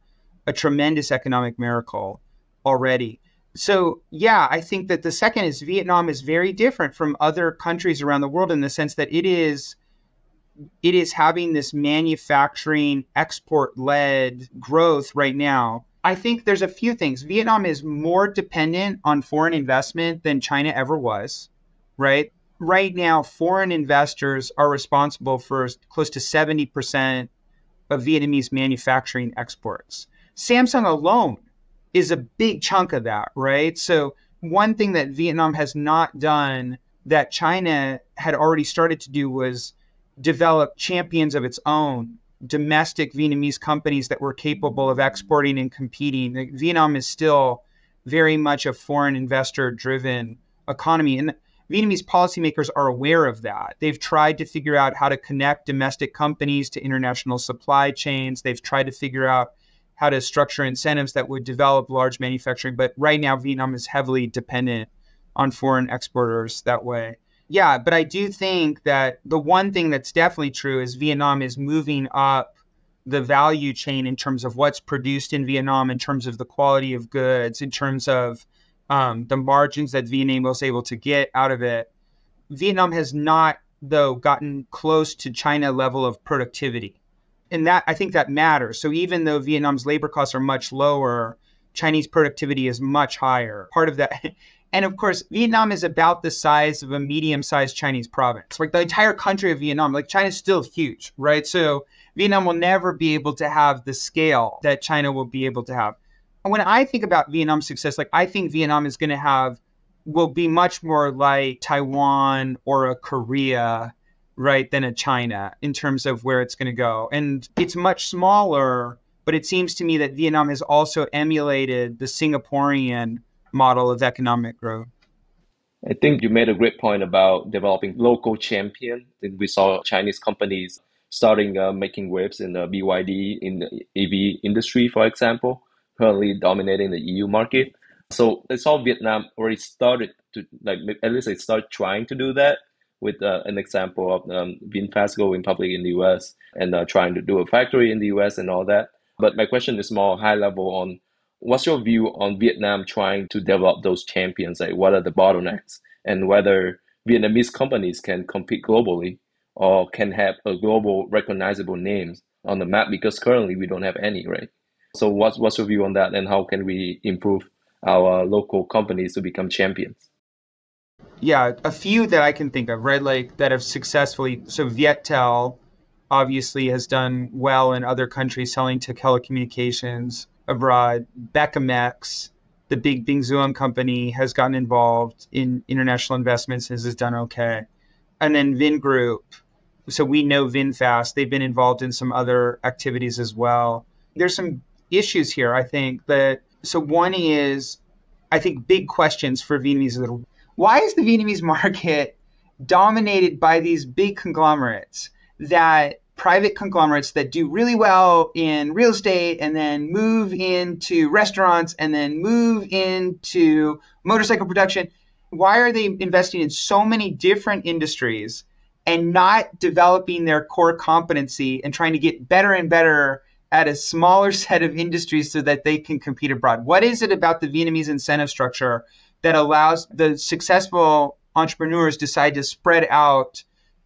a tremendous economic miracle already. So yeah, I think that the second is Vietnam is very different from other countries around the world in the sense that it is it is having this manufacturing export led growth right now. I think there's a few things. Vietnam is more dependent on foreign investment than China ever was, right? Right now, foreign investors are responsible for close to 70% of Vietnamese manufacturing exports. Samsung alone is a big chunk of that, right? So, one thing that Vietnam has not done that China had already started to do was develop champions of its own domestic Vietnamese companies that were capable of exporting and competing. Vietnam is still very much a foreign investor driven economy. And Vietnamese policymakers are aware of that. They've tried to figure out how to connect domestic companies to international supply chains. They've tried to figure out how to structure incentives that would develop large manufacturing. But right now, Vietnam is heavily dependent on foreign exporters that way. Yeah, but I do think that the one thing that's definitely true is Vietnam is moving up the value chain in terms of what's produced in Vietnam, in terms of the quality of goods, in terms of um, the margins that Vietnam was able to get out of it. Vietnam has not though, gotten close to China level of productivity. And that I think that matters. So even though Vietnam's labor costs are much lower, Chinese productivity is much higher. Part of that and of course, Vietnam is about the size of a medium-sized Chinese province. Like the entire country of Vietnam, like China's still huge, right? So Vietnam will never be able to have the scale that China will be able to have. When I think about Vietnam's success, like I think Vietnam is going to have will be much more like Taiwan or a Korea, right, than a China in terms of where it's going to go. And it's much smaller, but it seems to me that Vietnam has also emulated the Singaporean model of economic growth. I think you made a great point about developing local champion. We saw Chinese companies starting uh, making waves in the BYD in the EV industry, for example, currently dominating the EU market. So I saw Vietnam already started to like at least they start trying to do that with uh, an example of um, VinFast going public in the US and uh, trying to do a factory in the US and all that. But my question is more high level on What's your view on Vietnam trying to develop those champions? Like, what are the bottlenecks, and whether Vietnamese companies can compete globally or can have a global recognizable names on the map? Because currently we don't have any, right? So, what's what's your view on that, and how can we improve our local companies to become champions? Yeah, a few that I can think of, right? Like that have successfully. So Viettel obviously has done well in other countries selling to telecommunications abroad. Becamex, the Binh Duong company, has gotten involved in international investments and has done okay. And then Vingroup. So we know VinFast. They've been involved in some other activities as well. There's some issues here, I think, that so one is I think big questions for Vietnamese little why is the Vietnamese market dominated by these big conglomerates that private conglomerates that do really well in real estate and then move into restaurants and then move into motorcycle production. Why are they investing in so many different industries and not developing their core competency and trying to get better and better at a smaller set of industries so that they can compete abroad? What is it about the Vietnamese incentive structure that allows the successful entrepreneurs decide to spread out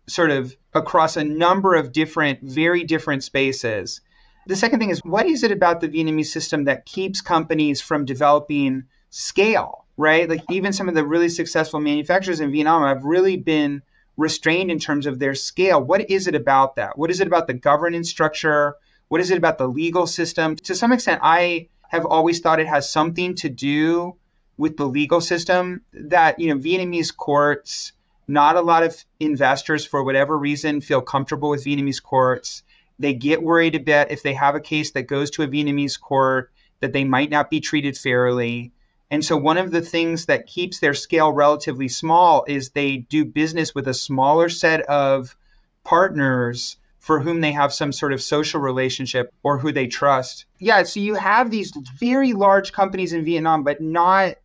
sort of across a number of different, very different spaces. The second thing is, what is it about the Vietnamese system that keeps companies from developing scale, right? Like, even some of the really successful manufacturers in Vietnam have really been restrained in terms of their scale. What is it about that? What is it about the governance structure? What is it about the legal system? To some extent, I have always thought it has something to do with the legal system that, you know, Vietnamese courts not a lot of investors, for whatever reason, feel comfortable with Vietnamese courts. They get worried a bit if they have a case that goes to a Vietnamese court that they might not be treated fairly. And so, one of the things that keeps their scale relatively small is they do business with a smaller set of partners for whom they have some sort of social relationship or who they trust. Yeah, so you have these very large companies in Vietnam, but not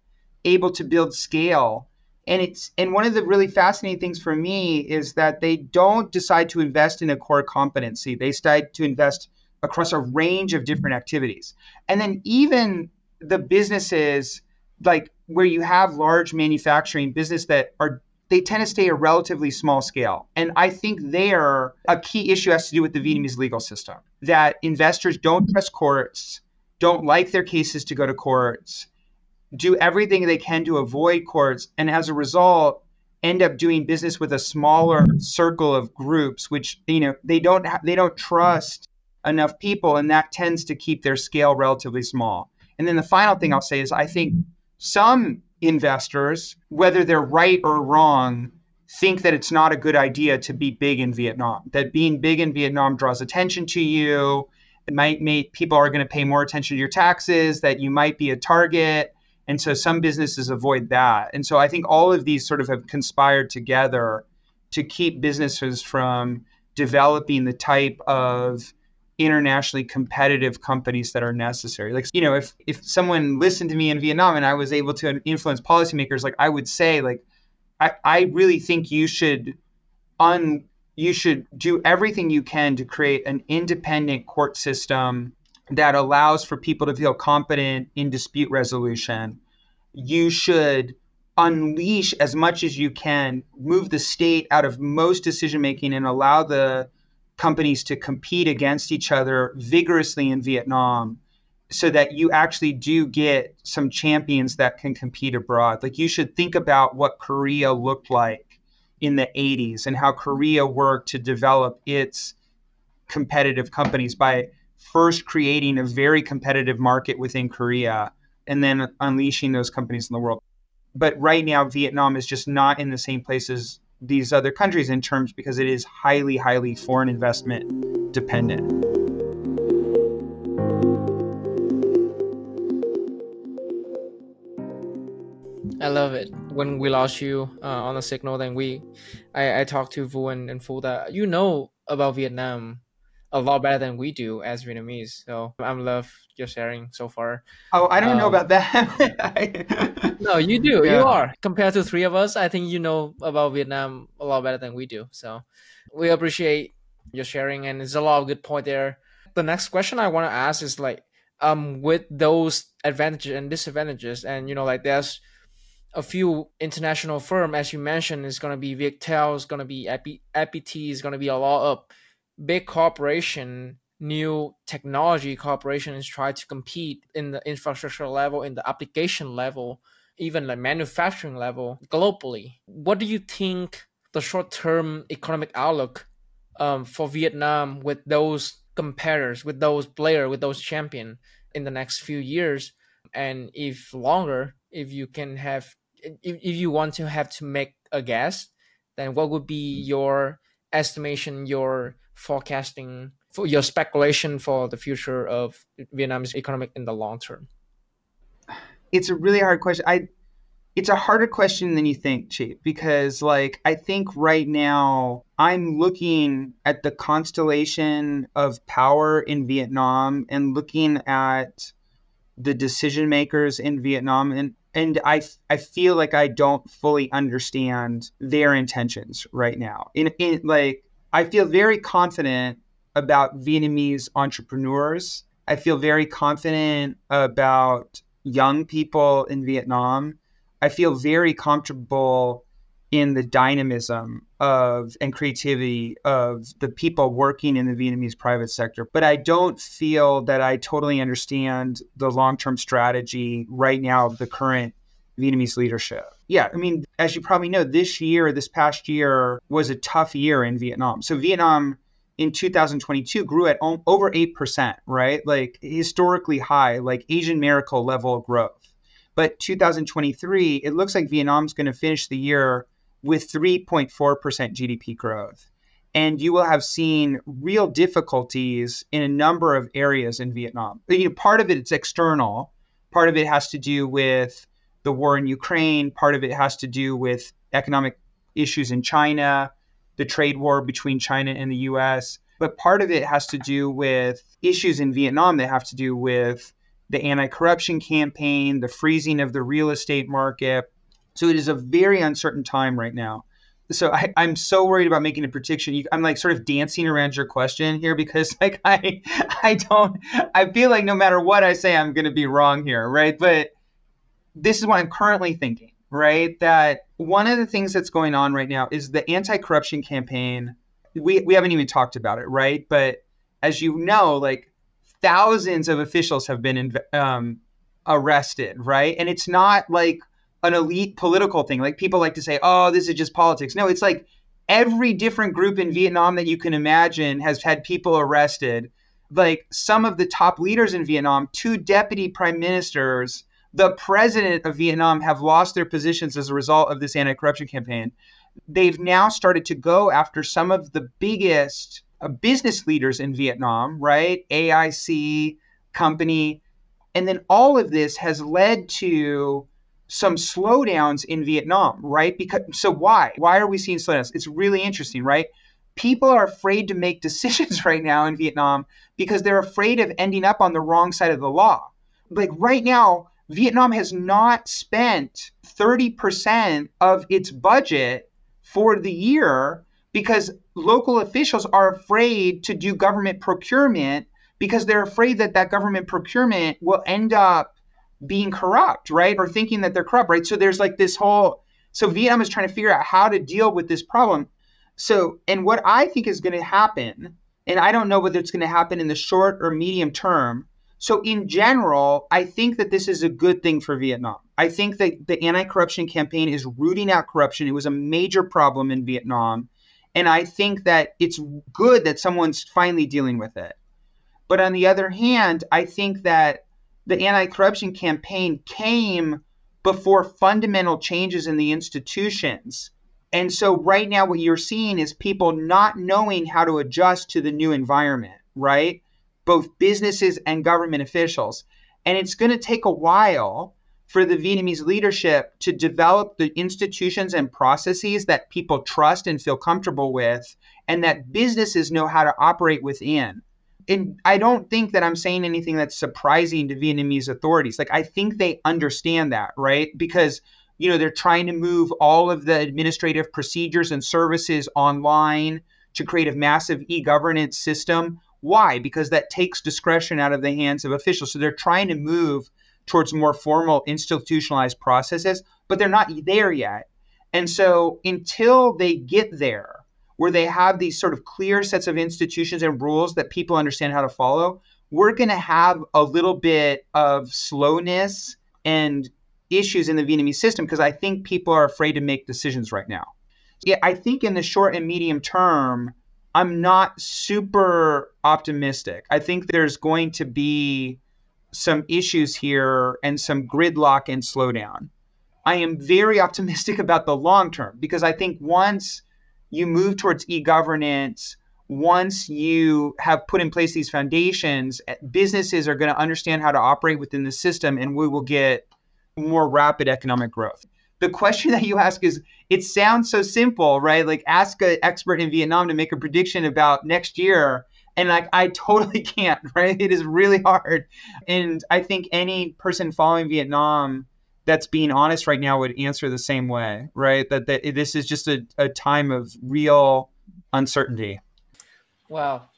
able to build scale. And it's and one of the really fascinating things for me is that they don't decide to invest in a core competency. They decide to invest across a range of different activities. And then even the businesses like where you have large manufacturing business that are they tend to stay a relatively small scale and i think there a key issue has to do with the vietnamese legal system that investors don't trust courts don't like their cases to go to courts do everything they can to avoid courts, and as a result, end up doing business with a smaller circle of groups, which you know they don't ha- they don't trust enough people, and that tends to keep their scale relatively small. And then the final thing I'll say is I think some investors, whether they're right or wrong, think that it's not a good idea to be big in Vietnam. That being big in Vietnam draws attention to you. It might make people are going to pay more attention to your taxes. That you might be a target and so some businesses avoid that. And so I think all of these sort of have conspired together to keep businesses from developing the type of internationally competitive companies that are necessary. Like, you know, if if someone listened to me in Vietnam and I was able to influence policymakers, like I would say, like, I, I really think you should un you should do everything you can to create an independent court system that allows for people to feel competent in dispute resolution, you should unleash as much as you can, move the state out of most decision making and allow the companies to compete against each other vigorously in Vietnam so that you actually do get some champions that can compete abroad. Like you should think about what Korea looked like in the 80s and how Korea worked to develop its competitive companies by first creating a very competitive market within Korea and then unleashing those companies in the world. But right now, Vietnam is just not in the same place as these other countries in terms because it is highly, highly foreign investment dependent. I love it. When we lost you uh, on the signal, then we, I, I talked to Vu and, and Phu that you know about Vietnam a lot better than we do as Vietnamese. So I'm love your sharing so far. Oh, I don't um, know about that. no, you do. Yeah. You are compared to three of us. I think you know about Vietnam a lot better than we do. So we appreciate your sharing, and there's a lot of good point there. The next question I want to ask is like, um, with those advantages and disadvantages, and you know, like there's a few international firm, as you mentioned, is going to be Viettel, is going to be FPT, is going to be a lot of big corporation, new technology corporations try to compete in the infrastructure level, in the application level, even the manufacturing level globally. What do you think the short-term economic outlook um, for Vietnam with those competitors, with those players, with those champion in the next few years, and if longer, if you can have, if, if you want to have to make a guess, then what would be your estimation, your forecasting for your speculation for the future of Vietnam's economic in the long term? It's a really hard question. I it's a harder question than you think, Chief, because like I think right now I'm looking at the constellation of power in Vietnam and looking at the decision makers in Vietnam and and I, I feel like I don't fully understand their intentions right now. In, in like I feel very confident about Vietnamese entrepreneurs. I feel very confident about young people in Vietnam. I feel very comfortable in the dynamism of and creativity of the people working in the Vietnamese private sector. But I don't feel that I totally understand the long-term strategy right now of the current Vietnamese leadership. Yeah, I mean, as you probably know, this year, this past year was a tough year in Vietnam. So Vietnam in 2022 grew at over 8%, right? Like historically high, like Asian miracle level growth. But 2023, it looks like Vietnam's going to finish the year with 3.4% GDP growth. And you will have seen real difficulties in a number of areas in Vietnam. You know, part of it it's external. Part of it has to do with the war in Ukraine. Part of it has to do with economic issues in China, the trade war between China and the US. But part of it has to do with issues in Vietnam that have to do with the anti corruption campaign, the freezing of the real estate market. So it is a very uncertain time right now. So I, am so worried about making a prediction. I'm like sort of dancing around your question here because like I I don't I feel like no matter what I say I'm going to be wrong here, right? But this is what I'm currently thinking, right? That one of the things that's going on right now is the anti corruption campaign. We, we haven't even talked about it, right? But as you know, like thousands of officials have been um, arrested, right? And it's not like an elite political thing. Like people like to say, oh, this is just politics. No, it's like every different group in Vietnam that you can imagine has had people arrested. Like some of the top leaders in Vietnam, two deputy prime ministers, the president of Vietnam have lost their positions as a result of this anti corruption campaign. They've now started to go after some of the biggest uh, business leaders in Vietnam, right? AIC, company. And then all of this has led to some slowdowns in Vietnam, right? Because so why? Why are we seeing slowdowns? It's really interesting, right? People are afraid to make decisions right now in Vietnam because they're afraid of ending up on the wrong side of the law. Like right now, Vietnam has not spent 30% of its budget for the year because local officials are afraid to do government procurement because they're afraid that that government procurement will end up being corrupt, right? Or thinking that they're corrupt, right? So there's like this whole so Vietnam is trying to figure out how to deal with this problem. So, and what I think is going to happen, and I don't know whether it's going to happen in the short or medium term. So, in general, I think that this is a good thing for Vietnam. I think that the anti corruption campaign is rooting out corruption. It was a major problem in Vietnam. And I think that it's good that someone's finally dealing with it. But on the other hand, I think that the anti corruption campaign came before fundamental changes in the institutions. And so, right now, what you're seeing is people not knowing how to adjust to the new environment, right? Both businesses and government officials. And it's going to take a while for the Vietnamese leadership to develop the institutions and processes that people trust and feel comfortable with, and that businesses know how to operate within and I don't think that I'm saying anything that's surprising to Vietnamese authorities. Like I think they understand that, right? Because you know they're trying to move all of the administrative procedures and services online to create a massive e-governance system. Why? Because that takes discretion out of the hands of officials. So they're trying to move towards more formal institutionalized processes, but they're not there yet. And so until they get there, where they have these sort of clear sets of institutions and rules that people understand how to follow, we're going to have a little bit of slowness and issues in the Vietnamese system because I think people are afraid to make decisions right now. Yeah, I think in the short and medium term, I'm not super optimistic. I think there's going to be some issues here and some gridlock and slowdown. I am very optimistic about the long term because I think once you move towards e-governance once you have put in place these foundations eh, businesses are going to understand how to operate within the system and we will get more rapid economic growth the question that you ask is it sounds so simple right like ask an expert in vietnam to make a prediction about next year and like i totally can't right it is really hard and i think any person following vietnam that's being honest right now would answer the same way, right? That, that this is just a, a time of real uncertainty. Wow.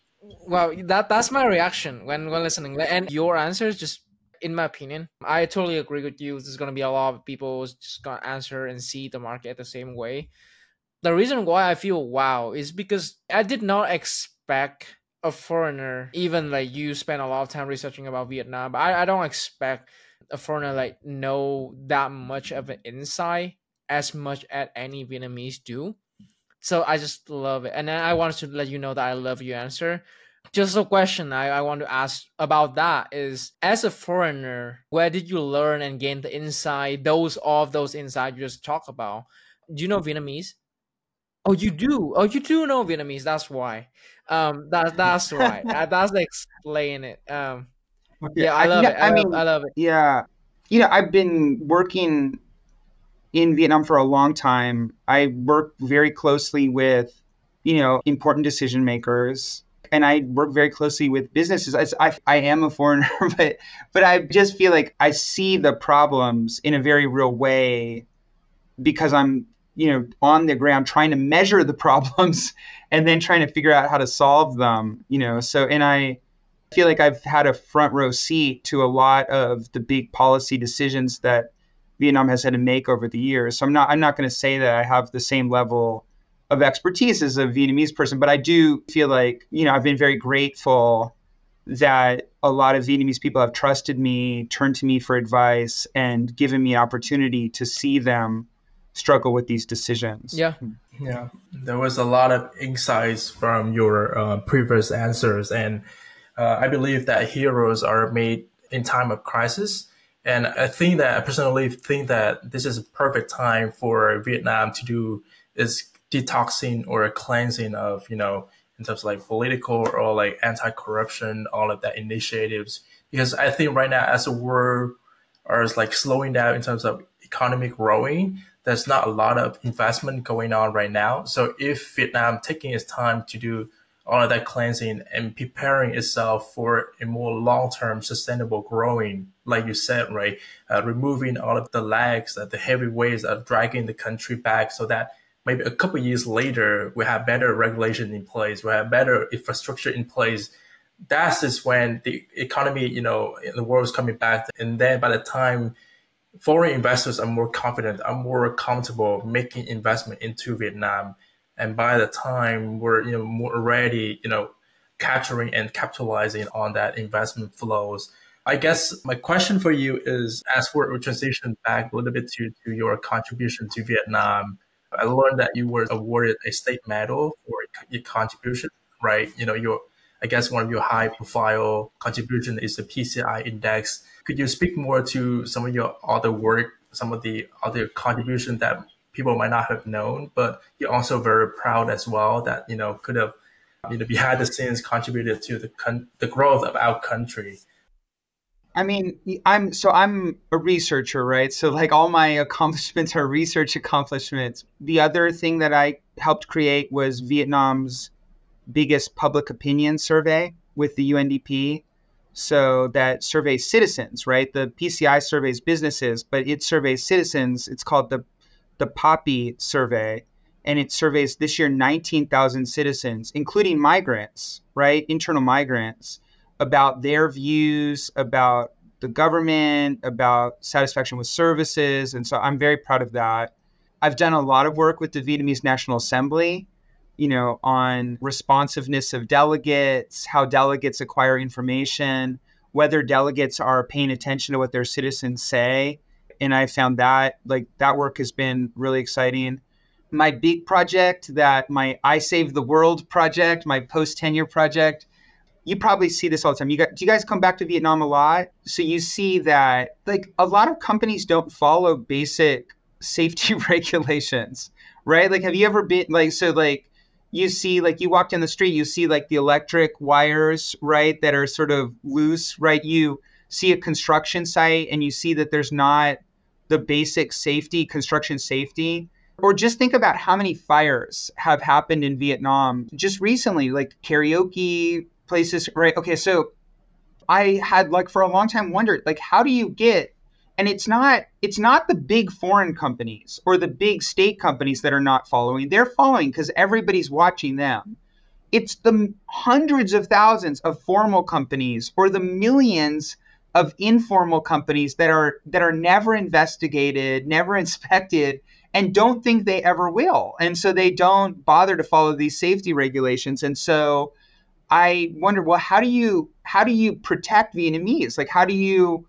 Well, that that's my reaction when when listening. And your answer is just in my opinion, I totally agree with you. There's gonna be a lot of people just gonna answer and see the market the same way. The reason why I feel wow is because I did not expect a foreigner, even like you spend a lot of time researching about Vietnam, but I, I don't expect a foreigner like know that much of an insight as much as any Vietnamese do. So I just love it. And I wanted to let you know that I love your answer. Just a question I, I want to ask about that is as a foreigner, where did you learn and gain the insight, those of those insights you just talk about? Do you know Vietnamese? Oh, you do. Oh, you do know Vietnamese. That's why. Um, that that's right. that, that's explain it. Um, yeah, I love I, it. I, I mean, I love it. Yeah, you know, I've been working in Vietnam for a long time. I work very closely with, you know, important decision makers, and I work very closely with businesses. I, I, I am a foreigner, but but I just feel like I see the problems in a very real way because I'm you know on the ground trying to measure the problems and then trying to figure out how to solve them you know so and i feel like I've had a front row seat to a lot of the big policy decisions that Vietnam has had to make over the years. So I'm not I'm not going to say that I have the same level of expertise as a Vietnamese person, but I do feel like, you know, I've been very grateful that a lot of Vietnamese people have trusted me, turned to me for advice, and given me opportunity to see them struggle with these decisions. Yeah. Yeah. There was a lot of insights from your uh, previous answers and uh, I believe that heroes are made in time of crisis. And I think that I personally think that this is a perfect time for Vietnam to do is detoxing or a cleansing of, you know, in terms of like political or like anti-corruption, all of that initiatives. Because I think right now as a world is like slowing down in terms of economic growing, there's not a lot of investment going on right now. So if Vietnam taking its time to do all of that cleansing and preparing itself for a more long-term sustainable growing, like you said, right? Uh, removing all of the lags, uh, the heavy weights are dragging the country back so that maybe a couple years later, we have better regulation in place, we have better infrastructure in place that's just when the economy, you know, the world is coming back. And then by the time foreign investors are more confident, are more comfortable making investment into Vietnam, and by the time we're you know more ready, you know, capturing and capitalizing on that investment flows. I guess my question for you is as we're transition back a little bit to, to your contribution to Vietnam, I learned that you were awarded a state medal for your contribution, right? You know, your I guess one of your high profile contribution is the PCI index. Could you speak more to some of your other work, some of the other contributions that people might not have known, but you're also very proud as well that, you know, could have, you know, behind the scenes contributed to the, con- the growth of our country. I mean, I'm so I'm a researcher, right? So like all my accomplishments are research accomplishments. The other thing that I helped create was Vietnam's biggest public opinion survey with the UNDP. So that surveys citizens, right? The PCI surveys businesses, but it surveys citizens. It's called the the PAPI survey, and it surveys this year 19,000 citizens, including migrants, right? Internal migrants, about their views about the government, about satisfaction with services. And so I'm very proud of that. I've done a lot of work with the Vietnamese National Assembly you know, on responsiveness of delegates, how delegates acquire information, whether delegates are paying attention to what their citizens say. And I found that like that work has been really exciting. My big project that my I Save the World project, my post tenure project, you probably see this all the time. You got do you guys come back to Vietnam a lot? So you see that like a lot of companies don't follow basic safety regulations, right? Like have you ever been like so like you see like you walk down the street you see like the electric wires right that are sort of loose right you see a construction site and you see that there's not the basic safety construction safety or just think about how many fires have happened in Vietnam just recently like karaoke places right? Okay so I had like for a long time wondered like how do you get and it's not it's not the big foreign companies or the big state companies that are not following. They're following because everybody's watching them. It's the hundreds of thousands of formal companies or the millions of informal companies that are that are never investigated never inspected and don't think they ever will. And so they don't bother to follow these safety regulations. And so i wonder well how do you how do you protect vietnamese like how do you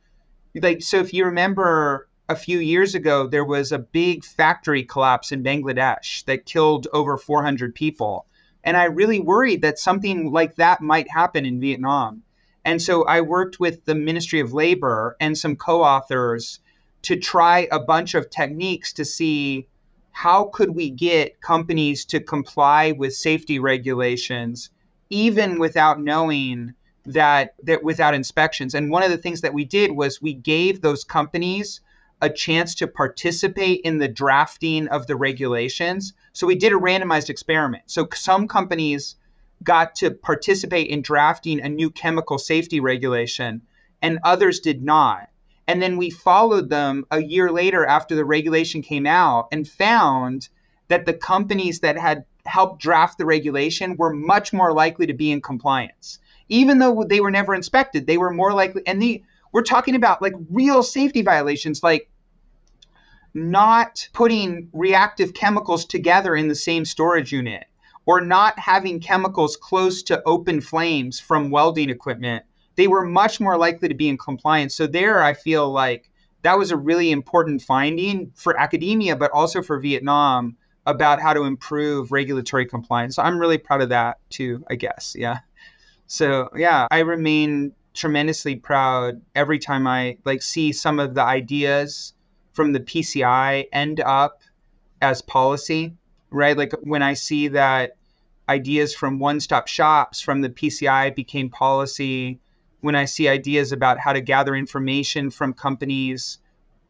like so if you remember a few years ago there was a big factory collapse in Bangladesh that killed over 400 people and I really worried that something like that might happen in Vietnam. And so I worked with the Ministry of Labor and some co-authors to try a bunch of techniques to see how could we get companies to comply with safety regulations even without knowing that that without inspections. And one of the things that we did was we gave those companies a chance to participate in the drafting of the regulations. So we did a randomized experiment. So some companies got to participate in drafting a new chemical safety regulation and others did not. And then we followed them a year later after the regulation came out and found that the companies that had helped draft the regulation were much more likely to be in compliance even though they were never inspected, they were more likely. And the we're talking about like real safety violations, like not putting reactive chemicals together in the same storage unit or not having chemicals close to open flames from welding equipment. They were much more likely to be in compliance. So there, I feel like that was a really important finding for academia, but also for Vietnam about how to improve regulatory compliance. So I'm really proud of that too, I guess. Yeah. So yeah, I remain tremendously proud every time I like see some of the ideas from the PCI end up as policy, right? Like when I see that ideas from one-stop shops from the PCI became policy, when I see ideas about how to gather information from companies,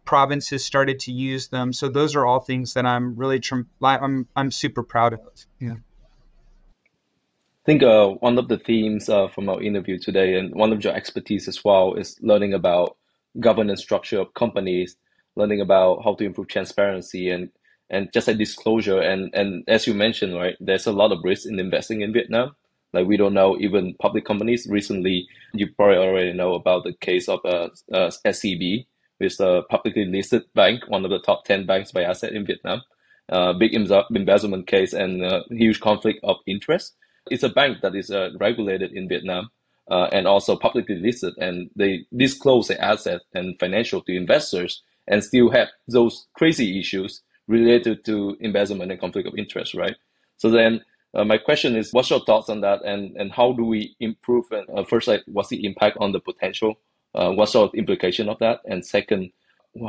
provinces started to use them. So those are all things that I'm really I'm I'm super proud of. Yeah. I think uh, one of the themes uh, from our interview today, and one of your expertise as well, is learning about governance structure of companies, learning about how to improve transparency and and just a disclosure. And and as you mentioned, right, there's a lot of risk in investing in Vietnam. Like we don't know even public companies. Recently, you probably already know about the case of uh, uh, SCB, is a publicly listed bank, one of the top 10 banks by asset in Vietnam. Uh, big embezzlement case and uh, huge conflict of interest. It's a bank that is uh, regulated in Vietnam uh, and also publicly listed, and they disclose the asset and financial to investors, and still have those crazy issues related to embezzlement and conflict of interest, right? So then uh, my question is, what's your thoughts on that, and, and how do we improve? And uh, first, like, what's the impact on the potential? Uh, sort of implication of that? And second,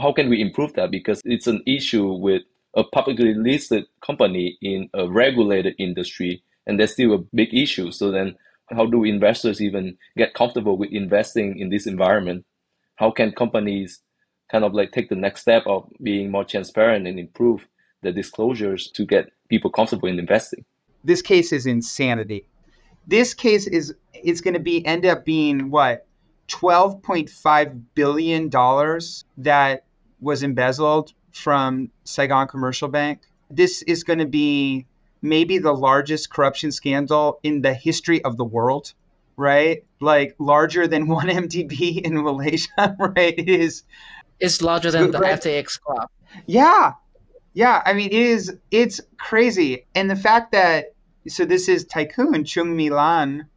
how can we improve that? Because it's an issue with a publicly listed company in a regulated industry, and there's still a big issue. So then, how do investors even get comfortable with investing in this environment? How can companies kind of like take the next step of being more transparent and improve the disclosures to get people comfortable in investing? This case is insanity. This case is it's going to be end up being what 12.5 billion dollars that was embezzled from Saigon Commercial Bank. This is going to be maybe the largest corruption scandal in the history of the world, right? Like larger than 1MDB in Malaysia, right? It is it's larger than the right? FTX club. Yeah. Yeah, I mean it is it's crazy. And the fact that so this is tycoon Truong My Lan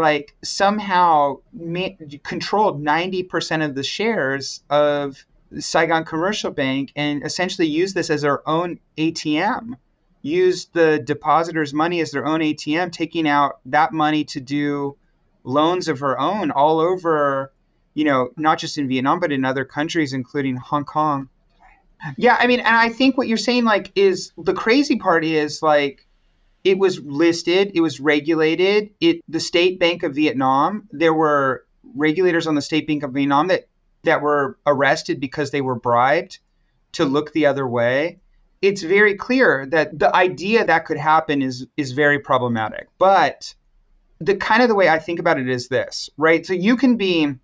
like somehow ma- controlled 90% of the shares of Saigon Commercial Bank and essentially used this as their own ATM used the depositors' money as their own ATM, taking out that money to do loans of her own all over, you know, not just in Vietnam, but in other countries, including Hong Kong. Yeah, I mean, and I think what you're saying, like, is the crazy part is like, it was listed, it was regulated. It the State Bank of Vietnam, there were regulators on the State Bank of Vietnam that that were arrested because they were bribed to look the other way it's very clear that the idea that could happen is is very problematic. But the kind of the way I think about it is this, right? So you can be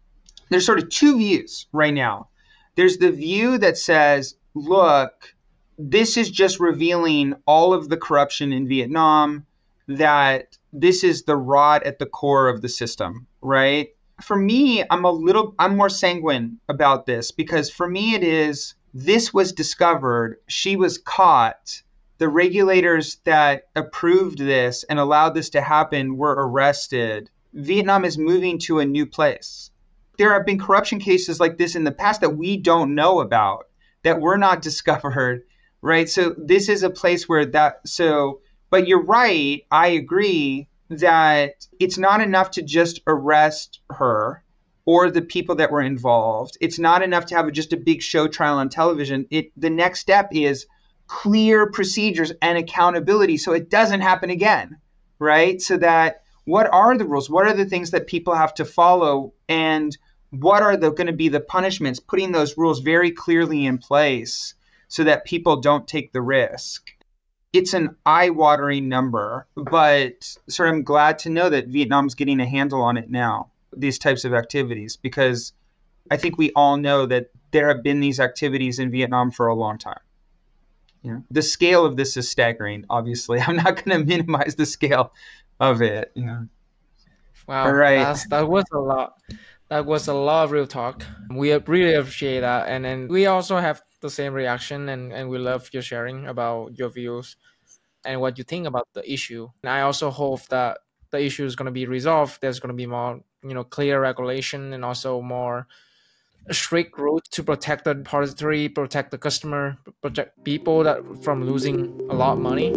there's sort of two views right now. There's the view that says, look, this is just revealing all of the corruption in Vietnam, that this is the rot at the core of the system, right? For me, I'm a little I'm more sanguine about this because for me it is this was discovered, she was caught. The regulators that approved this and allowed this to happen were arrested. Vietnam is moving to a new place. There have been corruption cases like this in the past that we don't know about, that were not discovered, right? So this is a place where that, so, but you're right. I agree that it's not enough to just arrest her or the people that were involved. It's not enough to have just a big show trial on television. It the next step is clear procedures and accountability so it doesn't happen again, right? So that what are the rules? What are the things that people have to follow and what are the going to be the punishments? Putting those rules very clearly in place so that people don't take the risk. It's an eye-watering number, but sort of I'm glad to know that Vietnam's getting a handle on it now these types of activities because I think we all know that there have been these activities in Vietnam for a long time. You know, the scale of this is staggering. Obviously, I'm not going to minimize the scale of it. You know. Wow, all right. that was a lot. That was a lot of real talk. We really appreciate that, and then we also have the same reaction, and and we love your sharing about your views and what you think about the issue. And I also hope that the issue is going to be resolved. There's going to be more you know clear regulation and also more strict rules to protect the depository, protect the customer, protect people that from losing a lot of money.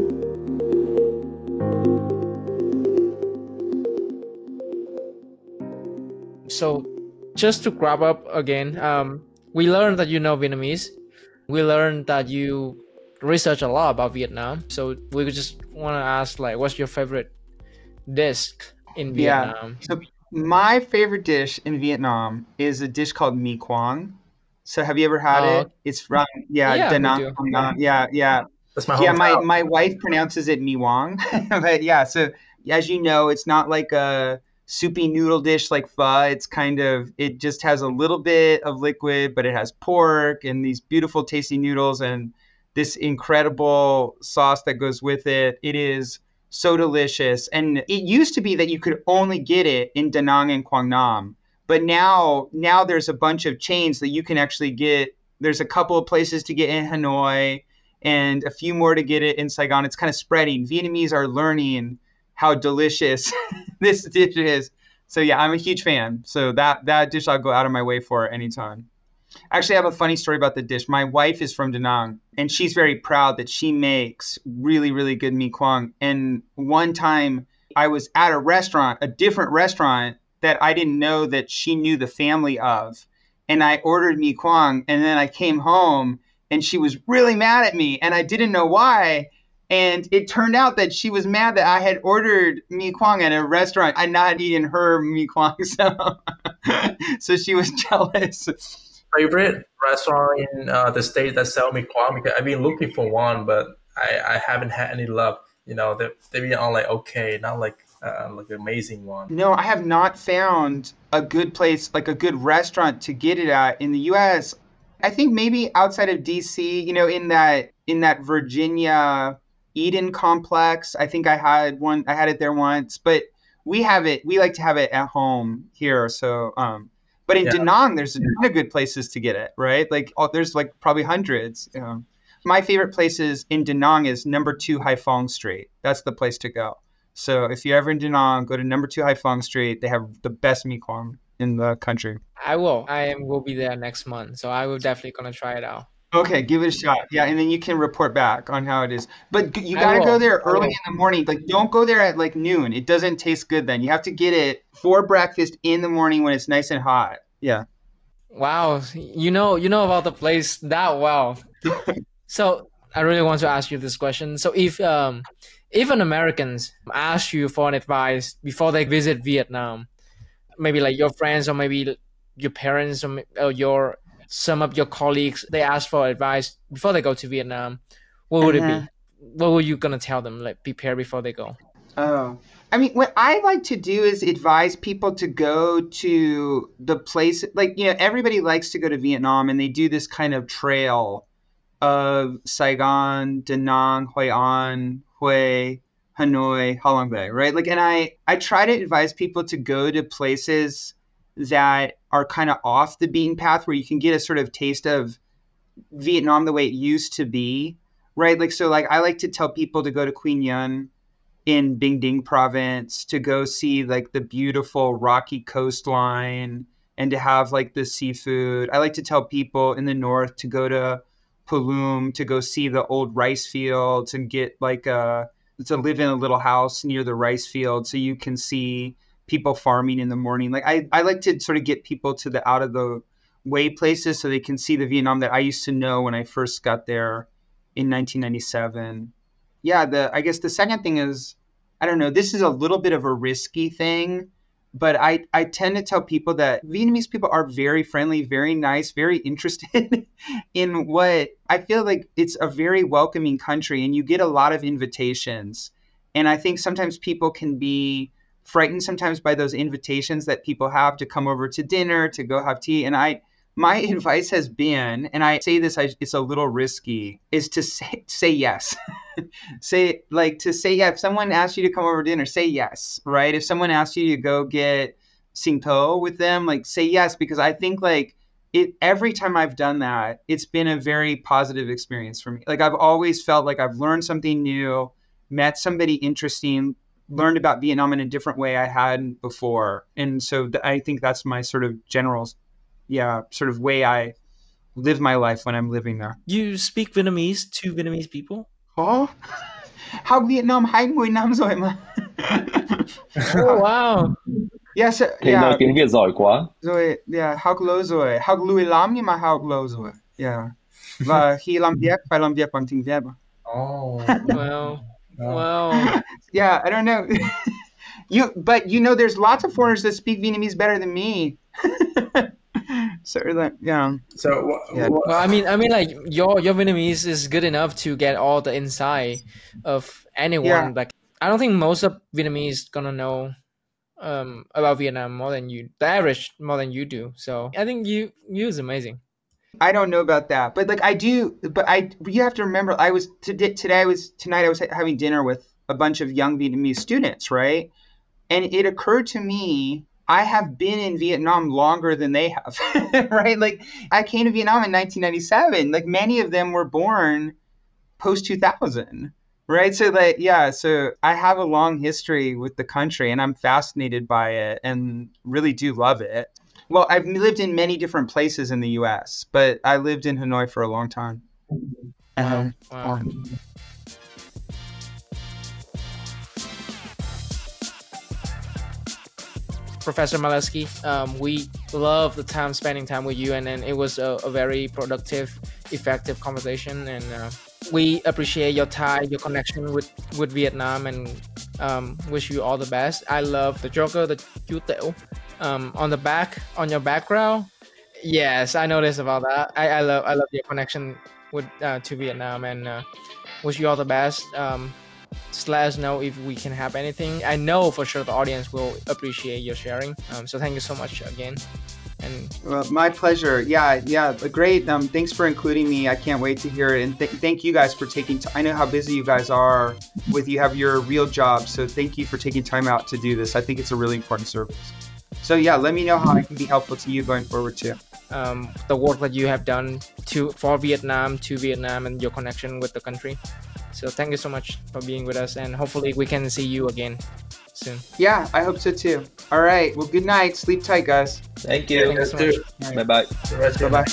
So, just to grab up again, um, we learned that you know Vietnamese. We learned that you research a lot about Vietnam. So we just want to ask, like, what's your favorite dish in Vietnam? Yeah. So my favorite dish in Vietnam is a dish called mi quang. So have you ever had oh. it? It's from yeah, yeah, Da Nang, yeah, yeah. That's my yeah. My my wife pronounces it mi wang, but yeah. So as you know, it's not like a soupy noodle dish like pho. It's kind of it just has a little bit of liquid, but it has pork and these beautiful tasty noodles and this incredible sauce that goes with it. It is so delicious. And it used to be that you could only get it in Da Nang and Quang Nam, but now now there's a bunch of chains that you can actually get. There's a couple of places to get in Hanoi, and a few more to get it in Saigon. It's kind of spreading. Vietnamese are learning how delicious this dish is. So yeah, I'm a huge fan. So that that dish I'll go out of my way for anytime. Actually, I have a funny story about the dish. My wife is from Da Nang, and she's very proud that she makes really, really good mi quang. And one time, I was at a restaurant, a different restaurant that I didn't know that she knew the family of, and I ordered mi quang, and then I came home, and she was really mad at me, and I didn't know why. And it turned out that she was mad that I had ordered mi quang at a restaurant. I'd not eaten her mi quang, so so she was jealous favorite restaurant in uh, the state that sell mi quang because I've been looking for one, but I, I haven't had any luck. You know, they they've been all like okay, not like uh, like an amazing one. No, I have not found a good place, like a good restaurant to get it at in the U.S. I think maybe outside of D.C., you know, in that in that Virginia Eden complex. I think I had one. I had it there once, but we have it. We like to have it at home here. So um, but in yeah. Da Nang, there's a ton of good places to get it, right? Like oh, there's like probably hundreds. You know. My favorite places in Da Nang is number two Haiphong Street. That's the place to go. So if you're ever in Da Nang, go to number two Haiphong Street. They have the best mi quang in the country. I will. I am will be there next month, so I will definitely gonna try it out. Okay, give it a shot. Yeah, and then you can report back on how it is. But you got to go there early in the morning. Like, don't go there at like noon. It doesn't taste good then. You have to get it for breakfast in the morning when it's nice and hot. Yeah. Wow, you know, you know about the place that well. so I really want to ask you this question. So if um, if an Americans ask you for an advice before they visit Vietnam, maybe like your friends or maybe your parents or, or your some of your colleagues they ask for advice before they go to Vietnam, what would uh-huh. it be? Uh-huh. What were you gonna tell them? Like prepare before they go. Oh, I mean, what I like to do is advise people to go to the place. Like you know, everybody likes to go to Vietnam, and they do this kind of trail of Saigon, Da Nang, Hoi An, Hue, Hanoi, Halong Bay, right? Like, and I I try to advise people to go to places that are kind of off the beaten path where you can get a sort of taste of Vietnam the way it used to be, right? Like so like I like to tell people to go to Quy Nhon in Binh Dinh province to go see like the beautiful rocky coastline and to have like the seafood. I like to tell people in the north to go to Pu Luong to go see the old rice fields and get like a to live in a little house near the rice field so you can see people farming in the morning. Like I, I like to sort of get people to the out of the way places so they can see the Vietnam that I used to know when I first got there in 1997. Yeah, the I guess the second thing is I don't know, this is a little bit of a risky thing, but I I tend to tell people that Vietnamese people are very friendly, very nice, very interested in what I feel like it's a very welcoming country and you get a lot of invitations. And I think sometimes people can be frightened sometimes by those invitations that people have to come over to dinner, to go have tea. And I, my advice has been, and I say this, it's a little risky, is to say, say yes. say, like, to say, yeah, if someone asks you to come over to dinner, say yes, right? If someone asks you to go get sing to with them, like, say yes, because I think, like, it every time I've done that, it's been a very positive experience for me. Like, I've always felt like I've learned something new, met somebody interesting, learned about Vietnam in a different way I hadn't before. And so th- I think that's my sort of general, yeah, sort of way I live my life when I'm living there. You speak Vietnamese to Vietnamese people? Oh, how Vietnam 20 năm rồi mà. oh, wow. Yes, Thì yeah. nói tiếng Việt giỏi quá. Rồi, yeah, học lâu rồi. Học lùi lắm nhưng mà học lâu rồi. Yeah. Và khi làm việc, phải làm việc bằng tiếng Việt. Oh, well. Wow. Yeah, I don't know. you, but you know, there's lots of foreigners that speak Vietnamese better than me. so like, yeah. So yeah. Well, I mean, I mean, like your your Vietnamese is good enough to get all the inside of anyone. Yeah. Like, I don't think most of Vietnamese gonna know um, about Vietnam more than you, the average more than you do. So I think you you is amazing. I don't know about that, but like I do. But I, you have to remember, I was today. Today I was tonight. I was having dinner with a bunch of young Vietnamese students, right? And it occurred to me I have been in Vietnam longer than they have, right? Like I came to Vietnam in 1997. Like many of them were born post 2000, right? So like yeah, so I have a long history with the country and I'm fascinated by it and really do love it. Well, I've lived in many different places in the US, but I lived in Hanoi for a long time. Um, wow. wow. Professor Malesky. Um, we love the time spending time with you, and, and it was a, a very productive, effective conversation. And uh, we appreciate your tie, your connection with, with Vietnam, and um, wish you all the best. I love the Joker, the Tiểu, um, on the back, on your background. Yes, I noticed about that. I, I love I love your connection with uh, to Vietnam, and uh, wish you all the best. Um, let us know if we can have anything. I know for sure the audience will appreciate your sharing. Um, so thank you so much again. And well, my pleasure. Yeah, yeah, great. Um, thanks for including me. I can't wait to hear it. And th- thank you guys for taking. T- I know how busy you guys are with you have your real job. So thank you for taking time out to do this. I think it's a really important service. So yeah, let me know how I can be helpful to you going forward too. Um, the work that you have done to for Vietnam to Vietnam and your connection with the country. So thank you so much for being with us, and hopefully we can see you again soon. Yeah, I hope so too. All right. Well, good night. Sleep tight, guys. Thank you. Thank you so much. Bye bye. Bye bye.